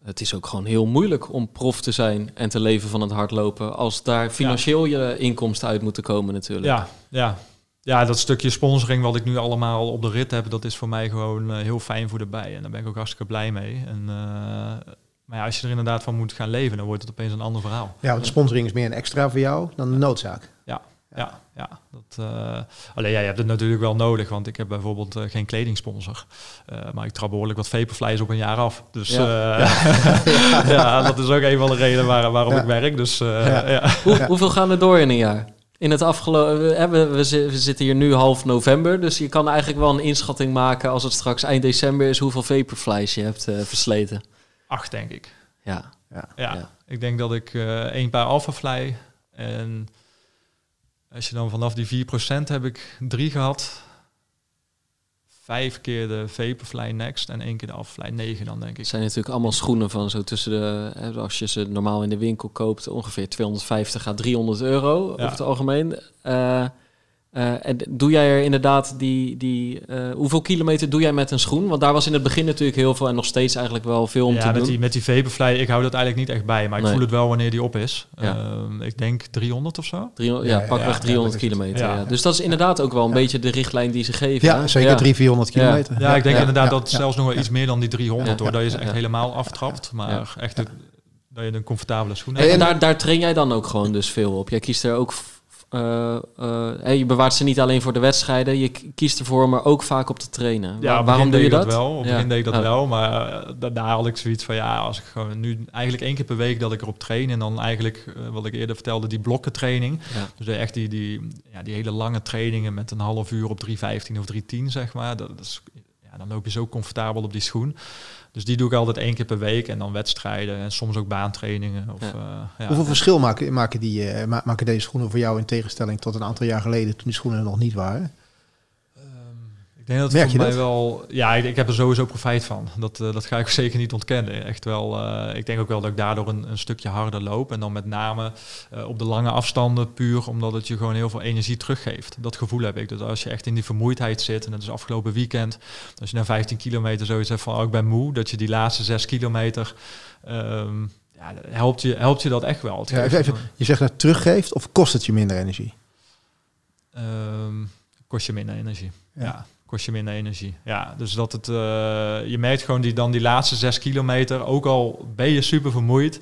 het is ook gewoon heel moeilijk om prof te zijn en te leven van het hardlopen, als daar financieel je inkomsten uit moeten komen natuurlijk. Ja, ja. ja, dat stukje sponsoring wat ik nu allemaal op de rit heb, dat is voor mij gewoon eh, heel fijn voor de bij. En daar ben ik ook hartstikke blij mee. En, eh, maar ja, als je er inderdaad van moet gaan leven, dan wordt het opeens een ander verhaal. Ja, want de sponsoring is meer een extra voor jou dan een noodzaak. Ja, ja. Dat, eh, alleen ja, je hebt het natuurlijk wel nodig, want ik heb bijvoorbeeld eh, geen kledingsponsor. Eh, maar ik trap behoorlijk wat vaporflies op een jaar af. Dus Ja. ja, ja. dat is ook een van de redenen waar, waarom Ja. ik werk. Dus eh, Ja. ja. Hoe, Ja. Hoeveel gaan er door in een jaar? In het afgelopen, we, hebben- we, zi- we zitten hier nu half november, dus je kan eigenlijk wel een inschatting maken als het straks eind december is hoeveel vaporflies je hebt eh, versleten. acht denk ik. Ja, Ja, Ja. ik denk dat ik eh één paar alphafly en als je dan vanaf die 4% heb ik drie gehad. Vijf keer de Vaporfly Next en één keer de Alphafly 9 dan denk ik. het zijn natuurlijk allemaal schoenen van zo tussen de, als je ze normaal in de winkel koopt, ongeveer 250 à 300 euro over het algemeen. Eh, eh, en doe jij er inderdaad die, die eh, hoeveel kilometer doe jij met een schoen? Want daar was in het begin natuurlijk heel veel en nog steeds eigenlijk wel veel om ja, te met doen. die, met die Vaporfly, ik hou dat eigenlijk niet echt bij, maar ik Nee. voel het wel wanneer die op is. Ja. Ehm, ik denk 300 of zo. 300, Ja, ja, pakweg ja, 300 ja, dat is het. kilometer. Ja. Ja. Dus dat is inderdaad ook wel een Ja. beetje de richtlijn die ze geven. Ja, hè? zeker Ja. 300, 400 Ja. kilometer. Ja, ik denk ja, inderdaad ja, dat zelfs nog wel iets meer dan die 300 Ja. hoor, dat je ze echt Ja. helemaal aftrapt, maar echt het- dat je een comfortabele schoen En, hebt. en daar, daar train jij dan ook gewoon dus veel op. Jij kiest er ook... eh, eh, hè, je bewaart ze niet alleen voor de wedstrijden. Je kiest ervoor om er ook vaak op te trainen. Ja, waarom doe je dat? ik wel. Op het Ja. begin deed ik dat wel, maar eh, daarna had ik zoiets van ja, als ik gewoon nu eigenlijk één keer per week dat ik erop train en dan eigenlijk eh, wat ik eerder vertelde die blokkentraining. Ja. Dus echt die, die, ja, die hele lange trainingen met een half uur op 3.15 of 3.10 zeg maar. Dat, dat is, ja, dan loop je zo comfortabel op die schoen. Dus die doe ik altijd één keer per week en dan wedstrijden en soms ook baantrainingen. Of, Ja. ja. ja. Hoeveel verschil maken, maken, die, eh, ma- maken deze schoenen voor jou in tegenstelling tot een aantal jaar geleden toen die schoenen er nog niet waren? Ik denk dat Merk het je voor mij dat? wel... Ja, ik, ik heb er sowieso profijt van. Dat, eh, dat ga ik zeker niet ontkennen. Echt wel, eh, ik denk ook wel dat ik daardoor een, een stukje harder loop. En dan met name eh, op de lange afstanden puur omdat het je gewoon heel veel energie teruggeeft. Dat gevoel heb ik. Dus als je echt in die vermoeidheid zit, en dat is afgelopen weekend, als je na 15 kilometer zoiets hebt van, oh, ik ben moe, dat je die laatste 6 kilometer... ehm, ja, helpt je, helpt je dat echt wel. Het Ja, geeft even, even, gewoon- je zegt dat het teruggeeft of kost het je minder energie? Ehm, kost je minder energie. Ja. Ja. Kost je minder energie. Ja, dus dat het, eh, je merkt gewoon die, dan die laatste zes kilometer, ook al ben je super vermoeid,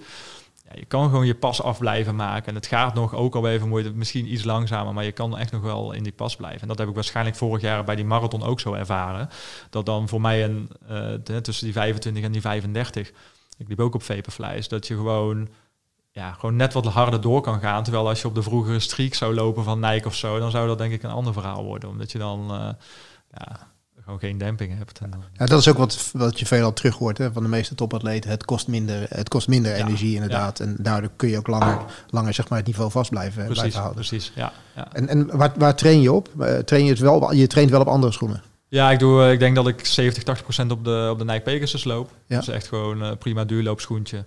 ja, je kan gewoon je pas af blijven maken. En het gaat nog, ook al ben vermoeid, misschien iets langzamer, maar je kan echt nog wel in die pas blijven. En dat heb ik waarschijnlijk vorig jaar bij die marathon ook zo ervaren. Dat dan voor mij een, eh, tussen die 25 en die 35, ik liep ook op vaporflies, dat je gewoon ja, gewoon net wat harder door kan gaan. Terwijl als je op de vroegere streak zou lopen van Nike of zo, dan zou dat denk ik een ander verhaal worden. Omdat je dan eh, ja, gewoon geen demping hebt. En dan- Ja, dat is ook wat, wat je veelal terug hoort hè, van de meeste topatleten. Het kost minder, het kost minder Ja, energie inderdaad. En daardoor kun je ook langer, langer zeg maar, het niveau vast blijven, precies, blijven houden. precies. Ja, ja. En, en waar, waar train je op? Eh, train je, het wel, je traint wel op andere schoenen. ja, ik, doe, eh, ik denk dat ik 70, 80 procent op de, op de Nike Pegasus loop. Ja. Dus echt gewoon eh, prima duurloopschoentje.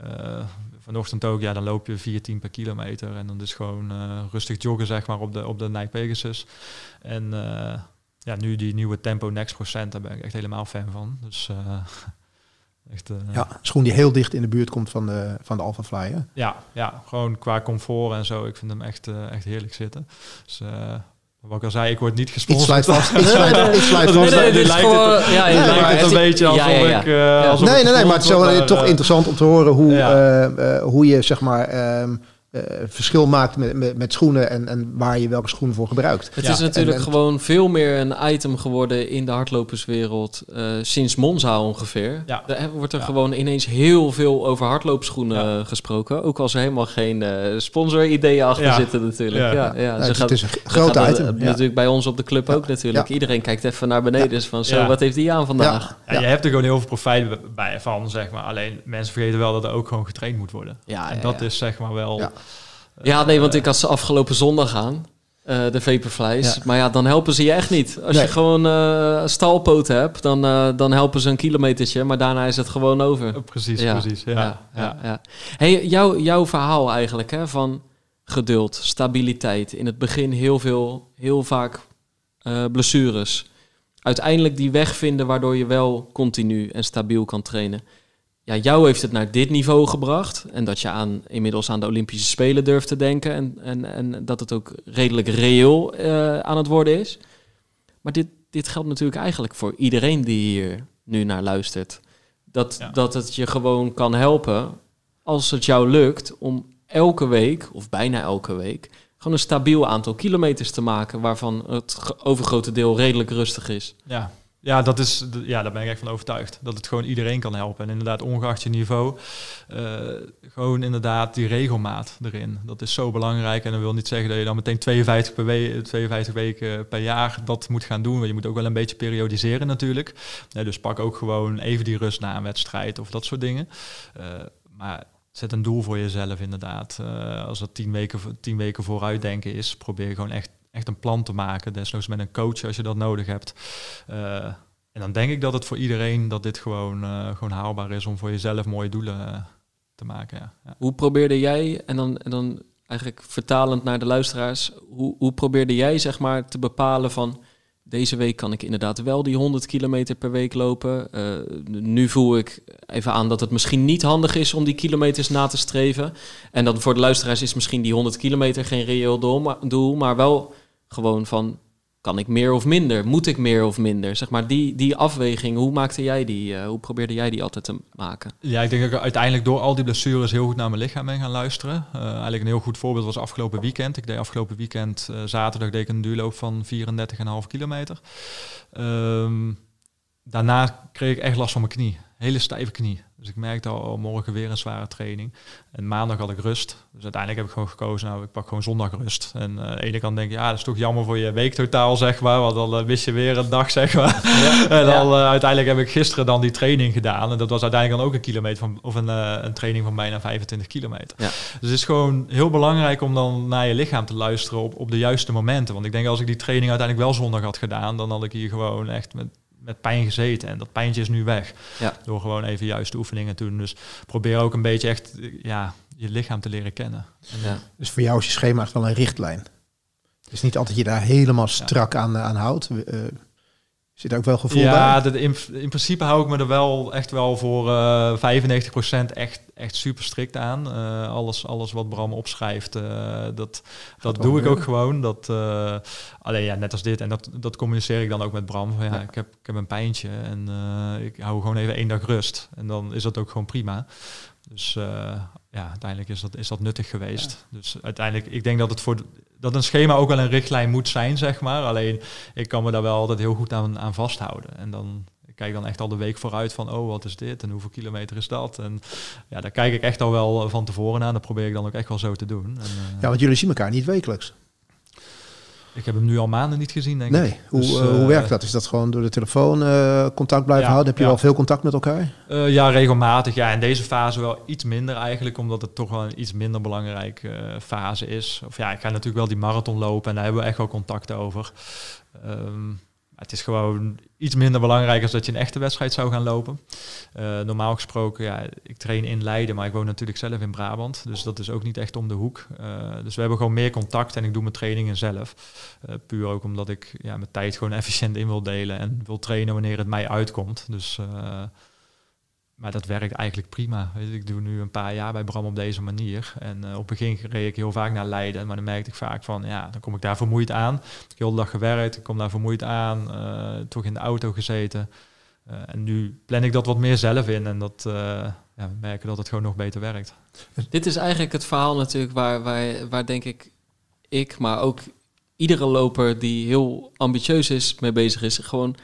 Eh vanochtend ook, ja, dan loop je 14 per kilometer. En dan is gewoon rustig joggen, zeg maar, op de, op de Nike Pegasus. En ja, nu die nieuwe Tempo Next procent, daar ben ik echt helemaal fan van. Dus echt... ja, schoen die heel dicht in de buurt komt van de, van de Alpha Fly, Ja, ja, gewoon qua comfort en zo. Ik vind hem echt, echt heerlijk zitten. Dus wat ik al zei, ik word niet gesponsord. Iets sluit vast. Iets sluit, vast. Nee, nee, nee, lijkt het, ja, nee, lijkt het een beetje alsof ja, ja, ja. ik... Uh, alsof nee, nee, nee, maar het is wel toch interessant om te horen hoe, uh, uh, hoe je, zeg maar... Um, uh, verschil maakt met, met, met, schoenen en, en waar je welke schoenen voor gebruikt. Het is natuurlijk gewoon veel meer een item geworden in de hardloperswereld uh, sinds Monza ongeveer. Ja. Daar wordt er gewoon ineens heel veel over hardloopschoenen gesproken. Ook als er helemaal geen uh, sponsor-ideeën achter zitten natuurlijk. Ja. Ja. Dus het is een grote item. Natuurlijk bij ons op de club ook natuurlijk. Iedereen kijkt even naar beneden dus van zo, wat heeft die aan vandaag? Ja. je hebt er gewoon heel veel profijt bij van, zeg maar. Alleen mensen vergeten wel dat er ook gewoon getraind moet worden. Ja, en dat is zeg maar wel... Ja, nee, want ik had ze afgelopen zondag aan. Uh, de Vaporflies. Maar ja, dan helpen ze je echt niet. Als je gewoon uh, stalpoten hebt, dan, uh, dan helpen ze een kilometertje. Maar daarna is het gewoon over. precies, precies. Ja, ja, ja. Hey, jou, jouw verhaal eigenlijk hè, van geduld, stabiliteit. In het begin heel veel, heel vaak blessures. Uiteindelijk die weg vinden waardoor je wel continu en stabiel kan trainen ja, jou heeft het naar dit niveau gebracht. En dat je aan, inmiddels aan de Olympische Spelen durft te denken. En, en, en dat het ook redelijk reëel uh, aan het worden is. Maar dit, dit geldt natuurlijk eigenlijk voor iedereen die hier nu naar luistert. Dat, dat het je gewoon kan helpen als het jou lukt om elke week, of bijna elke week, gewoon een stabiel aantal kilometers te maken waarvan het overgrote deel redelijk rustig is. Ja, ja, dat is, ja, daar ben ik echt van overtuigd. Dat het gewoon iedereen kan helpen. En inderdaad, ongeacht je niveau, uh, gewoon inderdaad die regelmaat erin. Dat is zo belangrijk. En dat wil niet zeggen dat je dan meteen 52, per we 52 weken per jaar dat moet gaan doen. Want je moet ook wel een beetje periodiseren natuurlijk. dus pak ook gewoon even die rust na een wedstrijd of dat soort dingen. Uh, maar zet een doel voor jezelf inderdaad. Uh, als het tien weken, tien weken vooruit denken is, probeer gewoon echt echt een plan te maken. Desnoods met een coach als je dat nodig hebt. Uh, en dan denk ik dat het voor iedereen dat dit gewoon, uh, gewoon haalbaar is om voor jezelf mooie doelen uh, te maken. Ja. Hoe probeerde jij, en dan, en dan eigenlijk vertalend naar de luisteraars, hoe, hoe probeerde jij zeg maar te bepalen van deze week kan ik inderdaad wel die 100 kilometer per week lopen. Nu voel ik even aan dat het misschien niet handig is om die kilometers na te streven. En dan voor de luisteraars is misschien die 100 kilometer geen reëel doel, maar, doel, maar wel gewoon van, kan ik meer of minder? Moet ik meer of minder? Zeg maar, die, die afweging, hoe maakte jij die? Uh, hoe probeerde jij die altijd te maken? Ja, ik denk dat ik uiteindelijk door al die blessures heel goed naar mijn lichaam ben gaan luisteren. Uh, eigenlijk een heel goed voorbeeld was afgelopen weekend. Ik deed afgelopen weekend, uh, zaterdag, deed ik een duurloop van 34,5 kilometer. Um, daarna kreeg ik echt last van mijn knie. Hele stijve knie. Dus ik merkte al, morgen weer een zware training. En maandag had ik rust. Dus uiteindelijk heb ik gewoon gekozen, nou, ik pak gewoon zondag rust. En uh, aan de ene kant denk ik, ja, dat is toch jammer voor je weektotaal, zeg maar. Want dan uh, wist je weer een dag, zeg maar. Ja, en dan uh, uiteindelijk heb ik gisteren dan die training gedaan. En dat was uiteindelijk dan ook een kilometer van, of een, een training van bijna 25 kilometer. Ja. Dus het is gewoon heel belangrijk om dan naar je lichaam te luisteren op, op de juiste momenten. Want ik denk als ik die training uiteindelijk wel zondag had gedaan, dan had ik hier gewoon echt met met pijn gezeten. En dat pijntje is nu weg. Ja. Door gewoon even juiste oefeningen te doen. Dus probeer ook een beetje echt ja, je lichaam te leren kennen. Ja. Dus voor jou is je schema echt wel een richtlijn. Het is niet altijd je daar helemaal strak aan, aan houdt. Uh, Zit ook wel gevoel ja, bij? Ja, in, in principe hou ik me er wel echt wel voor uh, 95% echt, echt super strikt aan. Uh, alles, alles wat Bram opschrijft, uh, dat, dat doe ik ook gewoon. Dat, alleen ja, net als dit. En dat, dat communiceer ik dan ook met Bram. Van, ja, ja, Ik, heb, ik heb een pijntje en ik hou gewoon even één dag rust. En dan is dat ook gewoon prima. Dus ja, uiteindelijk is dat, is dat nuttig geweest. Dus uiteindelijk, ik denk dat het voor dat een schema ook wel een richtlijn moet zijn, zeg maar. Alleen ik kan me daar wel altijd heel goed aan, aan vasthouden. En dan ik kijk dan echt al de week vooruit van, oh, wat is dit en hoeveel kilometer is dat? En ja, daar kijk ik echt al wel van tevoren aan. Dat probeer ik dan ook echt wel zo te doen. En, uh, ja, want jullie zien elkaar niet wekelijks. Ik heb hem nu al maanden niet gezien, denk nee. ik. Hoe, dus, uh, hoe werkt dat? Is dat gewoon door de telefoon uh, contact blijven houden? Heb je ja. wel veel contact met elkaar? Uh, ja, regelmatig. Ja, in deze fase wel iets minder eigenlijk, omdat het toch wel een iets minder belangrijke fase is. Of ja, ik ga natuurlijk wel die marathon lopen en daar hebben we echt wel contact over. Um, het is gewoon iets minder belangrijk als dat je een echte wedstrijd zou gaan lopen. Uh, normaal gesproken, ja, ik train in Leiden, maar ik woon natuurlijk zelf in Brabant. Dus dat is ook niet echt om de hoek. Uh, dus we hebben gewoon meer contact en ik doe mijn trainingen zelf. Uh, puur ook omdat ik ja, mijn tijd gewoon efficiënt in wil delen en wil trainen wanneer het mij uitkomt. Dus maar dat werkt eigenlijk prima. Ik doe nu een paar jaar bij Bram op deze manier. En uh, op het begin reed ik heel vaak naar Leiden. Maar dan merkte ik vaak van, ja, dan kom ik daar vermoeid aan. Ik heb de dag gewerkt, ik kom daar vermoeid aan. Uh, toch in de auto gezeten. Uh, en nu plan ik dat wat meer zelf in. En dat, ja, we merken dat het gewoon nog beter werkt. Dit is eigenlijk het verhaal natuurlijk waar, waar, waar denk ik ik, maar ook iedere loper die heel ambitieus is mee bezig is. Gewoon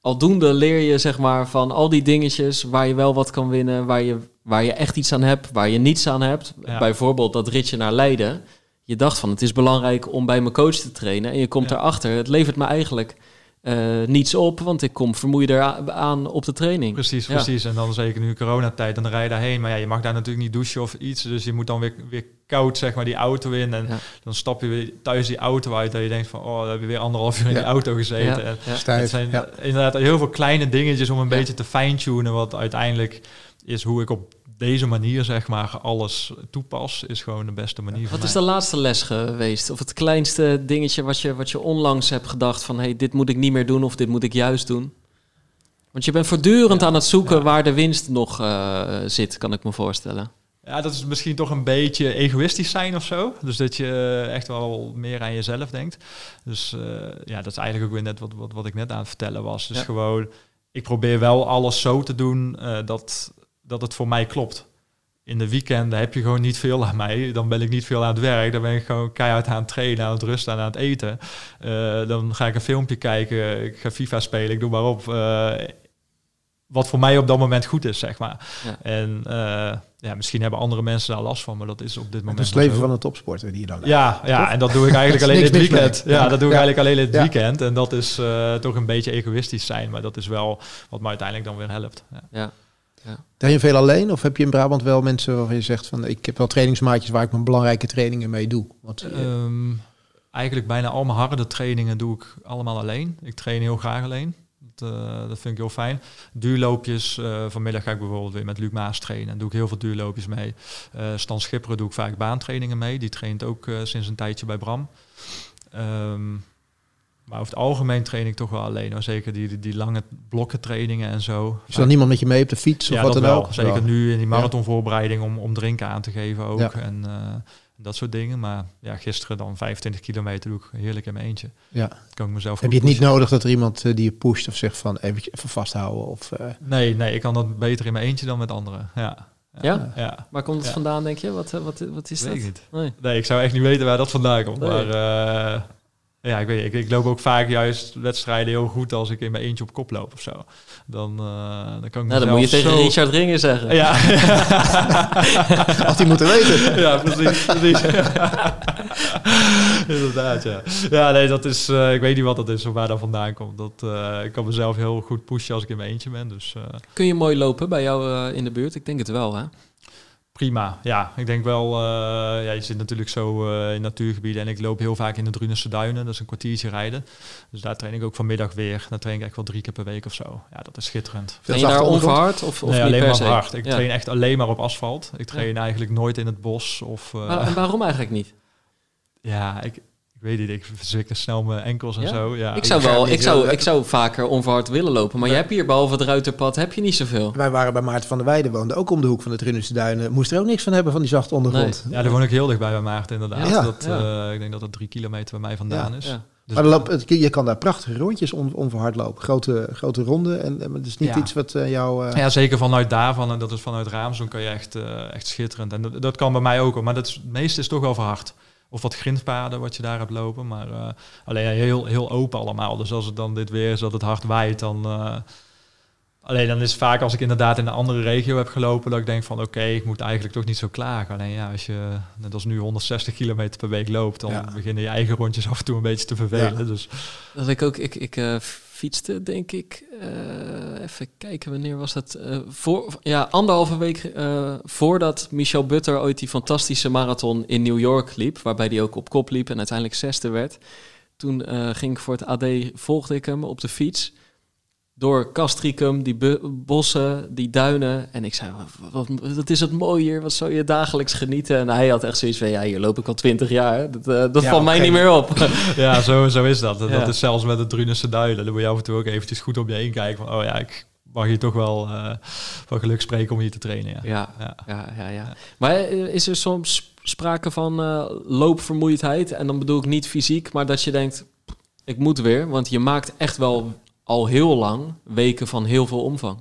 aldoende leer je zeg maar van al die dingetjes waar je wel wat kan winnen, waar je, waar je echt iets aan hebt, waar je niets aan hebt. Bijvoorbeeld dat ritje naar Leiden. Je dacht van het is belangrijk om bij mijn coach te trainen en je komt erachter, het levert me eigenlijk uh, niets op, want ik kom vermoeid aan op de training. Precies, precies. En dan zeker nu coronatijd, dan rij je daarheen. Maar ja, je mag daar natuurlijk niet douchen of iets. Dus je moet dan weer, weer koud, zeg maar, die auto in. En dan stap je weer thuis die auto uit. Dat je denkt van, oh, dan heb je weer anderhalf uur in die auto gezeten. En Het zijn inderdaad heel veel kleine dingetjes om een beetje te fine-tunen. Wat uiteindelijk is hoe ik op deze manier, zeg maar, alles toepas, is gewoon de beste manier. Wat is de laatste les geweest? Of het kleinste dingetje wat je, wat je onlangs hebt gedacht van, hey, dit moet ik niet meer doen of dit moet ik juist doen? Want je bent voortdurend aan het zoeken waar de winst nog uh, zit, kan ik me voorstellen. Ja, dat is misschien toch een beetje egoïstisch zijn of zo. Dus dat je echt wel meer aan jezelf denkt. Dus uh, ja, dat is eigenlijk ook weer net wat, wat, wat ik net aan het vertellen was. Dus gewoon, ik probeer wel alles zo te doen uh, dat, dat het voor mij klopt. In de weekenden heb je gewoon niet veel aan mij. Dan ben ik niet veel aan het werk. Dan ben ik gewoon keihard aan het trainen, aan het rusten en aan het eten. Uh, dan ga ik een filmpje kijken. Ik ga FIFA spelen. Ik doe maar op. Uh, wat voor mij op dat moment goed is, zeg maar. Ja. En uh, ja, misschien hebben andere mensen daar last van, maar dat is op dit moment. Het leven van een topsporter die je dan. Ja, ja, en dat doe ik eigenlijk alleen in het weekend. Ja, dat doe ik eigenlijk alleen in het weekend. En dat is uh, toch een beetje egoïstisch zijn, maar dat is wel wat me uiteindelijk dan weer helpt. Ja. Ja. Ben je veel alleen of heb je in Brabant wel mensen waarvan je zegt van ik heb wel trainingsmaatjes waar ik mijn belangrijke trainingen mee doe? Want, um, eigenlijk bijna al mijn harde trainingen doe ik allemaal alleen. Ik train heel graag alleen. Dat, uh, dat vind ik heel fijn. Duurloopjes, uh, vanmiddag ga ik bijvoorbeeld weer met Luc Maas trainen en doe ik heel veel duurloopjes mee. Uh, Stan Schipperen doe ik vaak baantrainingen mee. Die traint ook sinds een tijdje bij Bram. Um, maar over het algemeen train ik toch wel alleen. Hoor. Zeker die, die, die lange blokken trainingen en zo. Is er niemand met je mee op de fiets of ja, wat dan ook? Zeker nu in die marathonvoorbereiding om, om drinken aan te geven ook. Ja. En uh, dat soort dingen. Maar ja, gisteren dan 25 kilometer doe ik heerlijk in mijn eentje. Ja. Kan ik mezelf Heb je het niet nodig dat er iemand uh, die je pusht of zegt van even, even vasthouden? Of, uh... Nee, nee, ik kan dat beter in mijn eentje dan met anderen. Ja. Ja? ja? Waar komt het ja. vandaan, denk je? Wat, wat, wat is Weet dat? Niet. Nee. nee. ik zou echt niet weten waar dat vandaan komt. Nee. Maar ja, ik weet ik, ik loop ook vaak juist wedstrijden heel goed als ik in mijn eentje op kop loop of zo. Dan, uh, dan kan ik nou, dan moet je tegen zo... Richard Ringen zeggen. Ja. Had hij moeten weten. Ja, precies. precies. Inderdaad, ja. Ja, nee, dat is... Uh, ik weet niet wat dat is of waar dat vandaan komt. Dat, uh, ik kan mezelf heel goed pushen als ik in mijn eentje ben. Dus, Kun je mooi lopen bij jou in de buurt? Ik denk het wel, hè? Prima. Ja, ik denk wel, uh, ja, je zit natuurlijk zo uh, in natuurgebieden en ik loop heel vaak in de Drunense duinen, dat is een kwartiertje rijden. Dus daar train ik ook vanmiddag weer. Daar train ik echt wel drie keer per week of zo. Ja, dat is schitterend. Ben je daar onverhard of, of nee, alleen maar hard? Ik ja. train echt alleen maar op asfalt. Ik train ja. eigenlijk nooit in het bos of... Uh, maar, en waarom eigenlijk niet? Ja, ik, ik weet niet, ik verzwikker snel mijn enkels en ja? zo. Ja. Ik zou wel, ik zou, ik zou vaker onverhard willen lopen, maar je hebt hier behalve het ruiterpad heb je niet zoveel. Wij waren bij Maarten van der Weijden, woonden ook om de hoek van de Drunense Duinen. Moest er ook niks van hebben van die zachte ondergrond. Nee. Ja, daar woon ik heel dichtbij bij Maarten inderdaad. Ja. Dat, ja. Uh, ik denk dat het drie kilometer bij mij vandaan is. Dus maar loop, het, je kan daar prachtige rondjes on, onverhard lopen. Grote, grote ronden. En het is niet iets wat uh, jou... Uh... Ja, zeker vanuit daarvan. En dat is vanuit Raamsdonk kan je echt, echt schitterend. En dat, dat kan bij mij ook. Maar dat is, het meeste is toch wel verhard of wat grindpaden wat je daar hebt lopen. Maar uh, alleen heel, heel open allemaal. Dus als het dan dit weer is dat het hard waait, dan... Uh, alleen dan is het vaak als ik inderdaad in een andere regio heb gelopen... dat ik denk van oké, okay, ik moet eigenlijk toch niet zo klagen. Alleen ja, als je net als nu 160 kilometer per week loopt... dan ja. beginnen je eigen rondjes af en toe een beetje te vervelen. Ja. Dus. Dat ik ook... Ik, ik uh, fietste, denk ik. Uh, even kijken, wanneer was dat? Uh, voor, ja, anderhalve week uh, voordat Michel Butter ooit die fantastische marathon in New York liep, waarbij hij ook op kop liep en uiteindelijk zesde werd. Toen eh, ging ik voor het AD, volgde ik hem op de fiets. Door Castricum, die bossen, die duinen. En ik zei, wat, wat is het mooi hier, wat zou je dagelijks genieten? En hij had echt zoiets van, ja, hier loop ik al twintig jaar. Dat, eh, dat Ja, valt mij niet meer op. Ja, zo, zo is dat. Ja. Dat is zelfs met de Drunense duinen. Dan moet je af en toe ook eventjes goed om je heen kijken. Van, oh ja, ik mag hier toch wel eh, van geluk spreken om hier te trainen. Ja. ja, Ja. ja, ja, ja. Maar eh, is er soms sprake van loopvermoeidheid? En dan bedoel ik niet fysiek, maar dat je denkt, ik moet weer. Want je maakt echt wel al heel lang weken van heel veel omvang.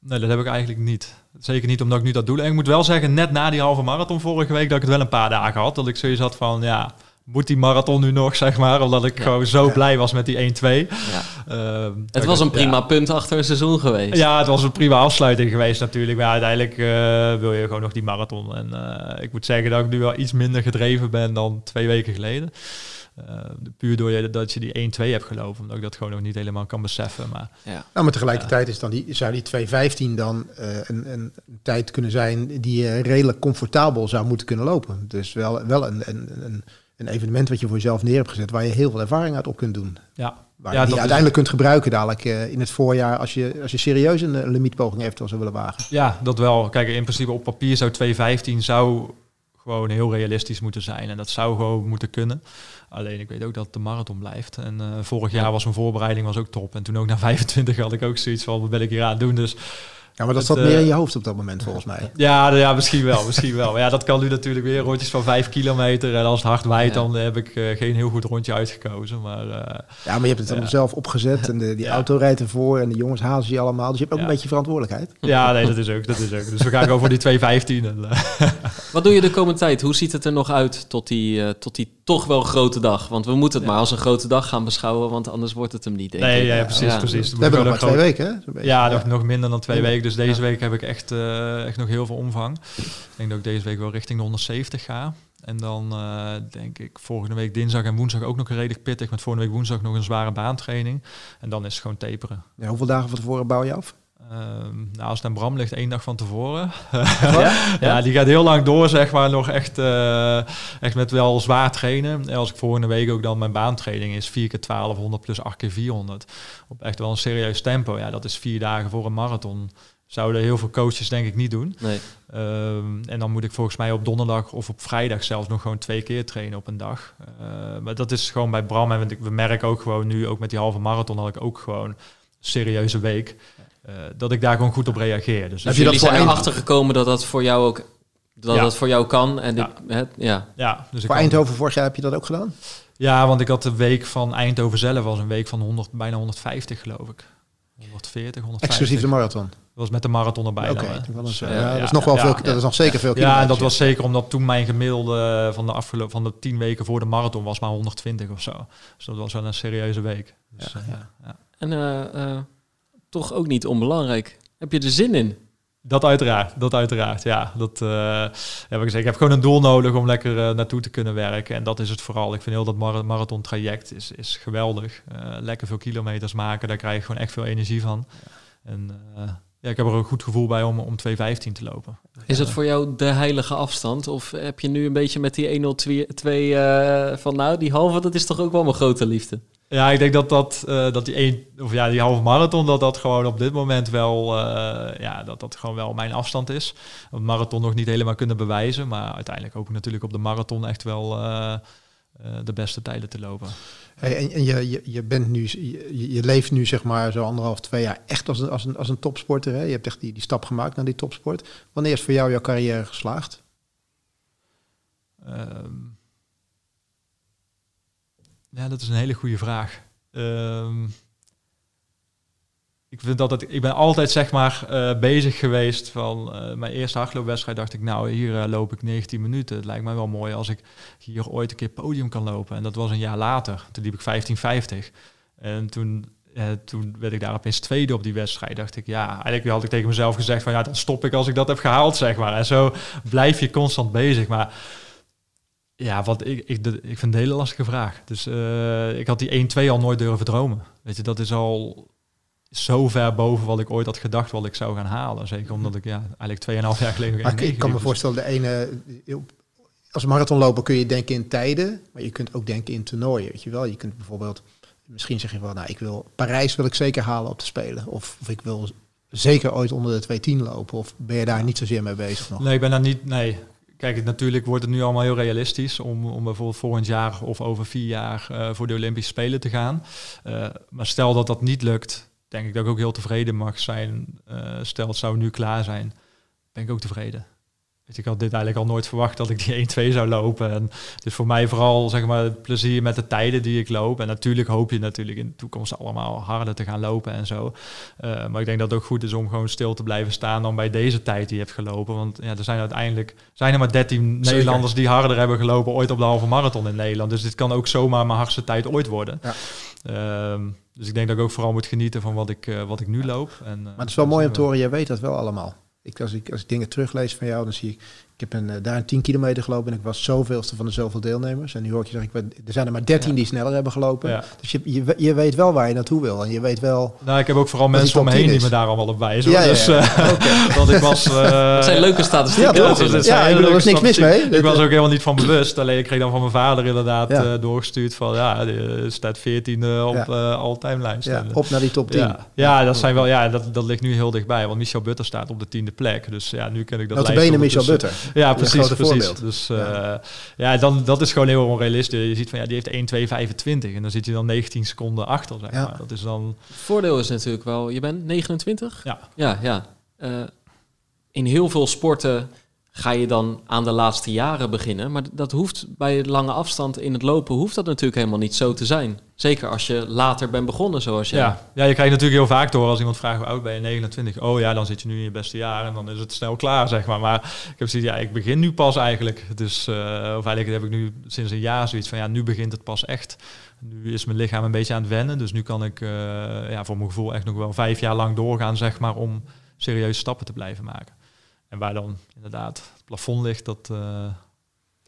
Nee, dat heb ik eigenlijk niet. Zeker niet omdat ik nu dat doe. En ik moet wel zeggen, net na die halve marathon vorige week, dat ik het wel een paar dagen had. Dat ik zoiets had van, ja, moet die marathon nu nog, zeg maar. Omdat ik Ja. gewoon zo blij was met die 1-2. Ja. Ehm, Het was een prima punt achter een seizoen geweest. Ja, het was een prima afsluiting geweest natuurlijk. Maar uiteindelijk eh, wil je gewoon nog die marathon. En eh, ik moet zeggen dat ik nu wel iets minder gedreven ben dan twee weken geleden. Eh, puur door je, dat je die 1-2 hebt gelopen. Omdat ik dat gewoon nog niet helemaal kan beseffen. Maar Ja. Nou, maar tegelijkertijd is dan die, zou die 2.15 dan eh, een, een tijd kunnen zijn die je redelijk comfortabel zou moeten kunnen lopen. Dus wel, wel een, een, een, een evenement wat je voor jezelf neer hebt gezet, waar je heel veel ervaring uit op kunt doen. ja, Waar Ja, je die is- uiteindelijk kunt gebruiken dadelijk eh, in het voorjaar als je, als je serieus een, limietpoging eventueel zou willen wagen. ja, dat wel. Kijk, in principe op papier zou 2.15 zou gewoon heel realistisch moeten zijn. En dat zou gewoon moeten kunnen. Alleen ik weet ook dat het de marathon blijft. En eh, vorig Ja. jaar was mijn voorbereiding was ook top. En toen ook na 25 had ik ook zoiets van, wat ben ik hier aan het doen? Dus Ja, maar dat zat meer eh, in je hoofd op dat moment volgens mij. Ja, ja misschien wel, misschien wel. Maar ja, dat kan nu natuurlijk weer rondjes van vijf kilometer. En als het hard waait, Ja. dan heb ik eh, geen heel goed rondje uitgekozen. Maar eh, Ja, maar je hebt het allemaal Ja. zelf opgezet en de, die Ja. auto rijdt ervoor en de jongens hazen je allemaal. Dus je hebt ook Ja. een beetje verantwoordelijkheid. ja, nee, dat is ook, dat is ook. Dus we gaan gewoon voor die 215. En, eh, Wat doe je de komende tijd? Hoe ziet het er nog uit tot die, eh, tot die toch wel grote dag? Want we moeten het Ja. maar als een grote dag gaan beschouwen, want anders wordt het hem niet, denk nee, ik. ja, Ja, precies, ja. precies. We hebben nog maar twee een weken, hè? Beetje. Ja, nog, nog minder dan twee Ja. weken. Dus deze Ja. week heb ik echt, eh, echt nog heel veel omvang. Ik denk dat ik deze week wel richting de 170 ga. En dan eh, denk ik volgende week dinsdag en woensdag ook nog redelijk pittig. Met volgende week woensdag nog een zware baantraining. En dan is het gewoon taperen. Ja, hoeveel dagen van tevoren bouw je af? Ehm, nou, als het aan Bram ligt, één dag van tevoren. Ja? Ja, die gaat heel lang door, zeg maar, nog echt, eh, echt met wel zwaar trainen. En als ik volgende week ook dan mijn baantraining is 4 keer 1200 plus 8 keer 400. Op echt wel een serieus tempo. Ja, dat is vier dagen voor een marathon. Zouden heel veel coaches denk ik niet doen. Nee. Ehm, en dan moet ik volgens mij op donderdag of op vrijdag zelfs nog gewoon twee keer trainen op een dag. Eh, maar dat is gewoon bij Bram. En we merken ook gewoon nu, ook met die halve marathon, had ik ook gewoon serieuze week. Eh, dat ik daar gewoon goed op reageer. Dus Heb Dus je dat voor zijn erachter gekomen dat dat voor jou ook dat Ja. dat voor jou kan. En Ja. ik, het, ja. ja, dus ik Voor Eindhoven vorig jaar heb je dat ook gedaan? Ja, want ik had de week van Eindhoven zelf was een week van 100, bijna 150 geloof ik. 140, 150. Exclusief de marathon. Dat was met de marathon erbij. Oké, net Dus, zeggen. eh, ja, dat is nog wel ja, veel. ja. Dat is nog zeker veel. Ja, en dat was zeker omdat toen mijn gemiddelde van de afgelopen van de 10 weken voor de marathon was maar 120 of zo. Dus dat was wel een serieuze week. Dus, Ja, eh, ja. ja. En eh, eh, toch ook niet onbelangrijk. Heb je er zin in? Dat uiteraard, dat uiteraard. Ja, dat eh, heb ik gezegd. Ik heb gewoon een doel nodig om lekker eh, naartoe te kunnen werken. En dat is het vooral. Ik vind heel dat mar- marathon traject is, is geweldig. Eh, lekker veel kilometers maken, daar krijg je gewoon echt veel energie van. En eh, ja, ik heb er ook een goed gevoel bij om, om 2.15 te lopen. Is het voor jou de heilige afstand? Of heb je nu een beetje met die 102 eh van nou, die halve, dat is toch ook wel mijn grote liefde? Ja, ik denk dat, dat, eh, dat die, een, of ja, die halve marathon, dat dat gewoon op dit moment wel, eh, ja, dat dat gewoon wel mijn afstand is. Op marathon nog niet helemaal kunnen bewijzen, maar uiteindelijk hoop ik natuurlijk op de marathon echt wel de beste tijden te lopen. En en je, je, je, bent nu, je, leeft nu zeg maar zo anderhalf, twee jaar echt als een, als een, als een topsporter. Hè? Je hebt echt die, die stap gemaakt naar die topsport. Wanneer is voor jou jouw carrière geslaagd? Ehm, ja, dat is een hele goede vraag. Ehm, ik vind altijd, ik ben altijd zeg maar eh, bezig geweest van eh, mijn eerste hardloopwedstrijd. Dacht ik, nou hier eh, loop ik 19 minuten. Het lijkt mij wel mooi als ik hier ooit een keer podium kan lopen. En dat was een jaar later. Toen liep ik 15,50. En toen, toen werd ik daar opeens tweede op die wedstrijd. Dacht ik, ja, eigenlijk had ik tegen mezelf gezegd van ja, dan stop ik als ik dat heb gehaald, zeg maar. En zo blijf je constant bezig. Maar ja, wat ik, ik, ik vind het een hele lastige vraag. Dus ik had die 1-2 al nooit durven dromen. Weet je, dat is al zo ver boven wat ik ooit had gedacht wat ik zou gaan halen. Zeker omdat ik ja, eigenlijk 2,5 jaar geleden Maar ik, 1,9 ik kan me voorstellen, de ene, als marathonloper kun je denken in tijden, maar je kunt ook denken in toernooien. Weet je wel, je kunt bijvoorbeeld, misschien zeg je wel, nou, ik wil Parijs wil ik zeker halen op te spelen, of, of ik wil zeker ooit onder de 2.10 lopen, of ben je daar niet zozeer mee bezig nog? Nee, ik ben daar niet. Nee, kijk, natuurlijk wordt het nu allemaal heel realistisch om, om bijvoorbeeld volgend jaar of over vier jaar uh, voor de Olympische Spelen te gaan. Uh, maar stel dat dat niet lukt, denk ik dat ik ook heel tevreden mag zijn. Uh, stel het zou nu klaar zijn, ben ik ook tevreden. Weet ik had dit eigenlijk al nooit verwacht dat ik die 1-2 zou lopen. En dus voor mij vooral zeg maar, het plezier met de tijden die ik loop. En natuurlijk hoop je natuurlijk in de toekomst allemaal harder te gaan lopen en zo. Uh, maar ik denk dat het ook goed is om gewoon stil te blijven staan dan bij deze tijd die je hebt gelopen. Want ja, er zijn uiteindelijk zijn er maar 13 Zeker. Nederlanders die harder hebben gelopen ooit op de halve marathon in Nederland. Dus dit kan ook zomaar mijn hardste tijd ooit worden. Ja. Uh, dus ik denk dat ik ook vooral moet genieten van wat ik, uh, wat ik nu loop. En, maar het is wel mooi om te horen, jij weet dat wel allemaal. Ik, als, ik, als ik dingen teruglees van jou, dan zie ik... Ik heb een, daar een 10 kilometer gelopen en ik was zoveelste van de zoveel deelnemers. En nu hoor ik je zeggen, ik ben, er zijn er maar 13 ja. die sneller hebben gelopen. Ja. Dus je, je, je, weet wel waar je naartoe wil. En je weet wel... Nou, ik heb ook vooral mensen om me heen die me daar allemaal op wijzen. Ja, dus, uh, okay. want ik was... Uh, dat zijn leuke statistieken. Ja, toch? Dus ja, ik bedoel, er was niks mis mee. Ik was ook helemaal niet van bewust. Alleen ik kreeg dan van mijn vader inderdaad uh, doorgestuurd van... Ja, er staat 14 op uh, all-time lijst. Ja, op naar die top 10. Ja, ja dat zijn wel... Ja, dat, dat ligt nu heel dichtbij. Want Michel Butter staat op de tiende plek. Dus ja, nu ken ik dat lijst. bene Michel Butter. Ja, precies. precies. Dus ja. ja, dan, dat is gewoon heel onrealistisch. Je ziet van ja, die heeft 1,225 en dan zit je dan 19 seconden achter. Zeg maar. Dat is dan... Voordeel is natuurlijk wel, je bent 29? Ja. Ja, ja. Uh, in heel veel sporten ga je dan aan de laatste jaren beginnen. Maar dat hoeft bij lange afstand in het lopen hoeft dat natuurlijk helemaal niet zo te zijn. Zeker als je later bent begonnen zoals jij. Ja, ja je krijgt natuurlijk heel vaak door als iemand vraagt hoe oud ben je 29. Oh ja, dan zit je nu in je beste jaar en dan is het snel klaar, zeg maar. Maar ik heb zoiets, ja, ik begin nu pas eigenlijk. Dus, uh, of eigenlijk heb ik nu sinds een jaar zoiets van, ja, nu begint het pas echt. Nu is mijn lichaam een beetje aan het wennen. Dus nu kan ik uh, ja, voor mijn gevoel echt nog wel vijf jaar lang doorgaan, zeg maar, om serieuze stappen te blijven maken. En waar dan inderdaad het plafond ligt, dat, uh,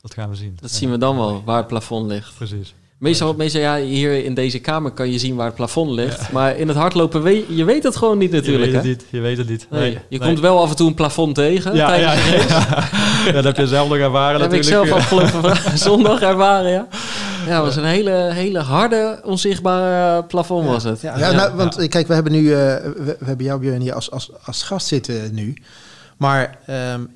dat gaan we zien. Dat zien we dan wel, waar het plafond ligt. Precies. Meestal, meestal ja, hier in deze kamer kan je zien waar het plafond ligt. Ja. Maar in het hardlopen, weet, je weet het gewoon niet natuurlijk. Je weet het hè? niet. Je weet het niet. Nee. Nee. Je nee. komt wel af en toe een plafond tegen ja, tijdens ja. Ja, dat heb je zelf nog ervaren Dat heb ik zelf afgelopen zondag ervaren, ja. Ja, het was een hele, hele harde, onzichtbare plafond was het. Ja, nou, want kijk, we hebben nu, uh, we, we, hebben jou Björn hier als, als, als gast zitten nu. Maar um,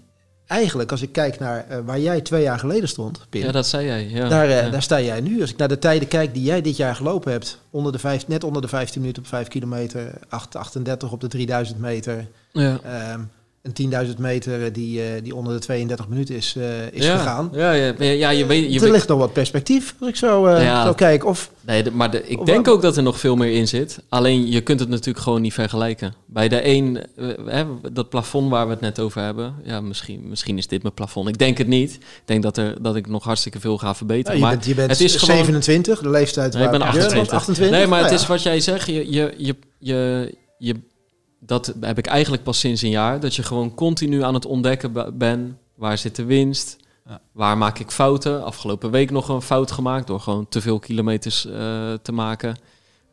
eigenlijk, als ik kijk naar uh, waar jij twee jaar geleden stond, Pim, Ja, dat zei jij. Ja. Daar, uh, ja. daar sta jij nu. Als ik naar de tijden kijk die jij dit jaar gelopen hebt, onder de vijf, net onder de 15 minuten op 5 kilometer, 8, 38 op de 3000 meter. Ja. Um, een 10.000 meter die, uh, die onder de 32 minuten is, uh, is ja. gegaan. Ja, ja, ja, je weet, je er ligt nog wat perspectief als ik zo, ja. zo kijk. Of, nee, de, maar de, ik denk ook dat er nog veel meer in zit. Alleen je kunt het natuurlijk gewoon niet vergelijken. Bij de een, hè, dat plafond waar we het net over hebben. Ja, misschien, misschien is dit mijn plafond. Ik denk het niet. Ik denk dat, er, dat ik nog hartstikke veel ga verbeteren. je maar bent, je bent het is 27, gewoon... de leeftijd nee, ik ben 28. 28. Nee, maar nou, het is wat jij zegt. Je, je, je, je, je dat heb ik eigenlijk pas sinds een jaar. Dat je gewoon continu aan het ontdekken bent. Waar zit de winst? Ja. Waar maak ik fouten? Afgelopen week nog een fout gemaakt door gewoon te veel kilometers uh, te maken.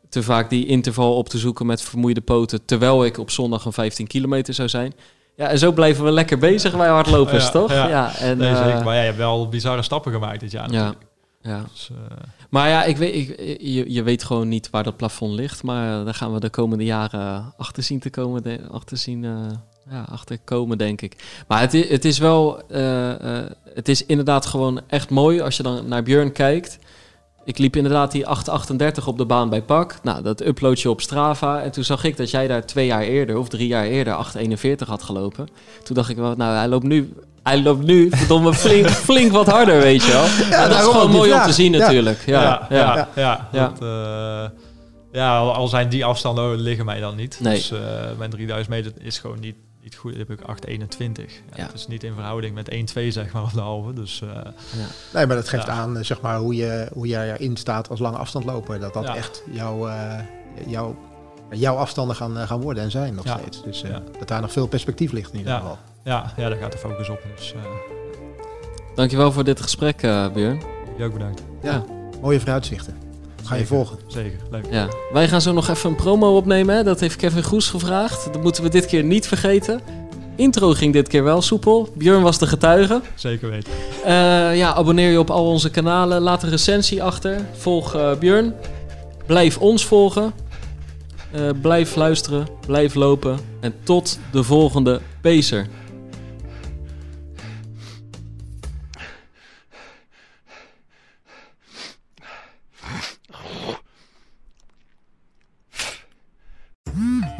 Te vaak die interval op te zoeken met vermoeide poten. Terwijl ik op zondag een 15 kilometer zou zijn. Ja, en zo blijven we lekker bezig bij hardlopers, ja, toch? Ja, ja en, nee, zeker. Uh, maar ja, je hebt wel bizarre stappen gemaakt dit jaar. Ja. Ja. Dus, uh... Maar ja, ik weet, ik, je, je weet gewoon niet waar dat plafond ligt. Maar daar gaan we de komende jaren achter zien te komen. De, achter zien, uh, ja, achter komen, denk ik. Maar het, het is wel... Uh, het is inderdaad gewoon echt mooi als je dan naar Björn kijkt. Ik liep inderdaad die 838 op de baan bij PAK. Nou, dat upload je op Strava. En toen zag ik dat jij daar twee jaar eerder of drie jaar eerder 841 had gelopen. Toen dacht ik wel, nou, hij loopt nu hij loopt nu verdomme flink, flink wat harder, weet je wel. Ja, ja dat is gewoon mooi om te zien natuurlijk. Ja, ja, ja. ja, ja, ja. Dat, uh, ja al zijn die afstanden liggen mij dan niet. Nee. Dus uh, mijn 3000 meter is gewoon niet, niet goed. heb ik 8,21. Ja, Dat is niet in verhouding met 1,2 zeg maar of de halve. Dus, uh, Nee, maar dat geeft aan zeg maar, hoe, je, hoe jij erin staat als lange afstandloper. Dat dat echt jouw... jouw jouw afstanden gaan, gaan worden en zijn nog ja. steeds. Dus uh, ja. dat daar nog veel perspectief ligt in ieder ja. geval. Ja, ja, daar gaat de focus op. Dus, uh... Dankjewel voor dit gesprek, uh, Björn. Je ook bedankt. Ja, ja. mooie vooruitzichten. Ga je volgen. Zeker, leuk. Ja. Wij gaan zo nog even een promo opnemen. Hè? Dat heeft Kevin Goes gevraagd. Dat moeten we dit keer niet vergeten. Intro ging dit keer wel soepel. Björn was de getuige. Zeker weten. Eh, ja, abonneer je op al onze kanalen. Laat een recensie achter. Volg uh, Björn. Blijf ons volgen. Uh, blijf luisteren. Blijf lopen. En tot de volgende Pacer.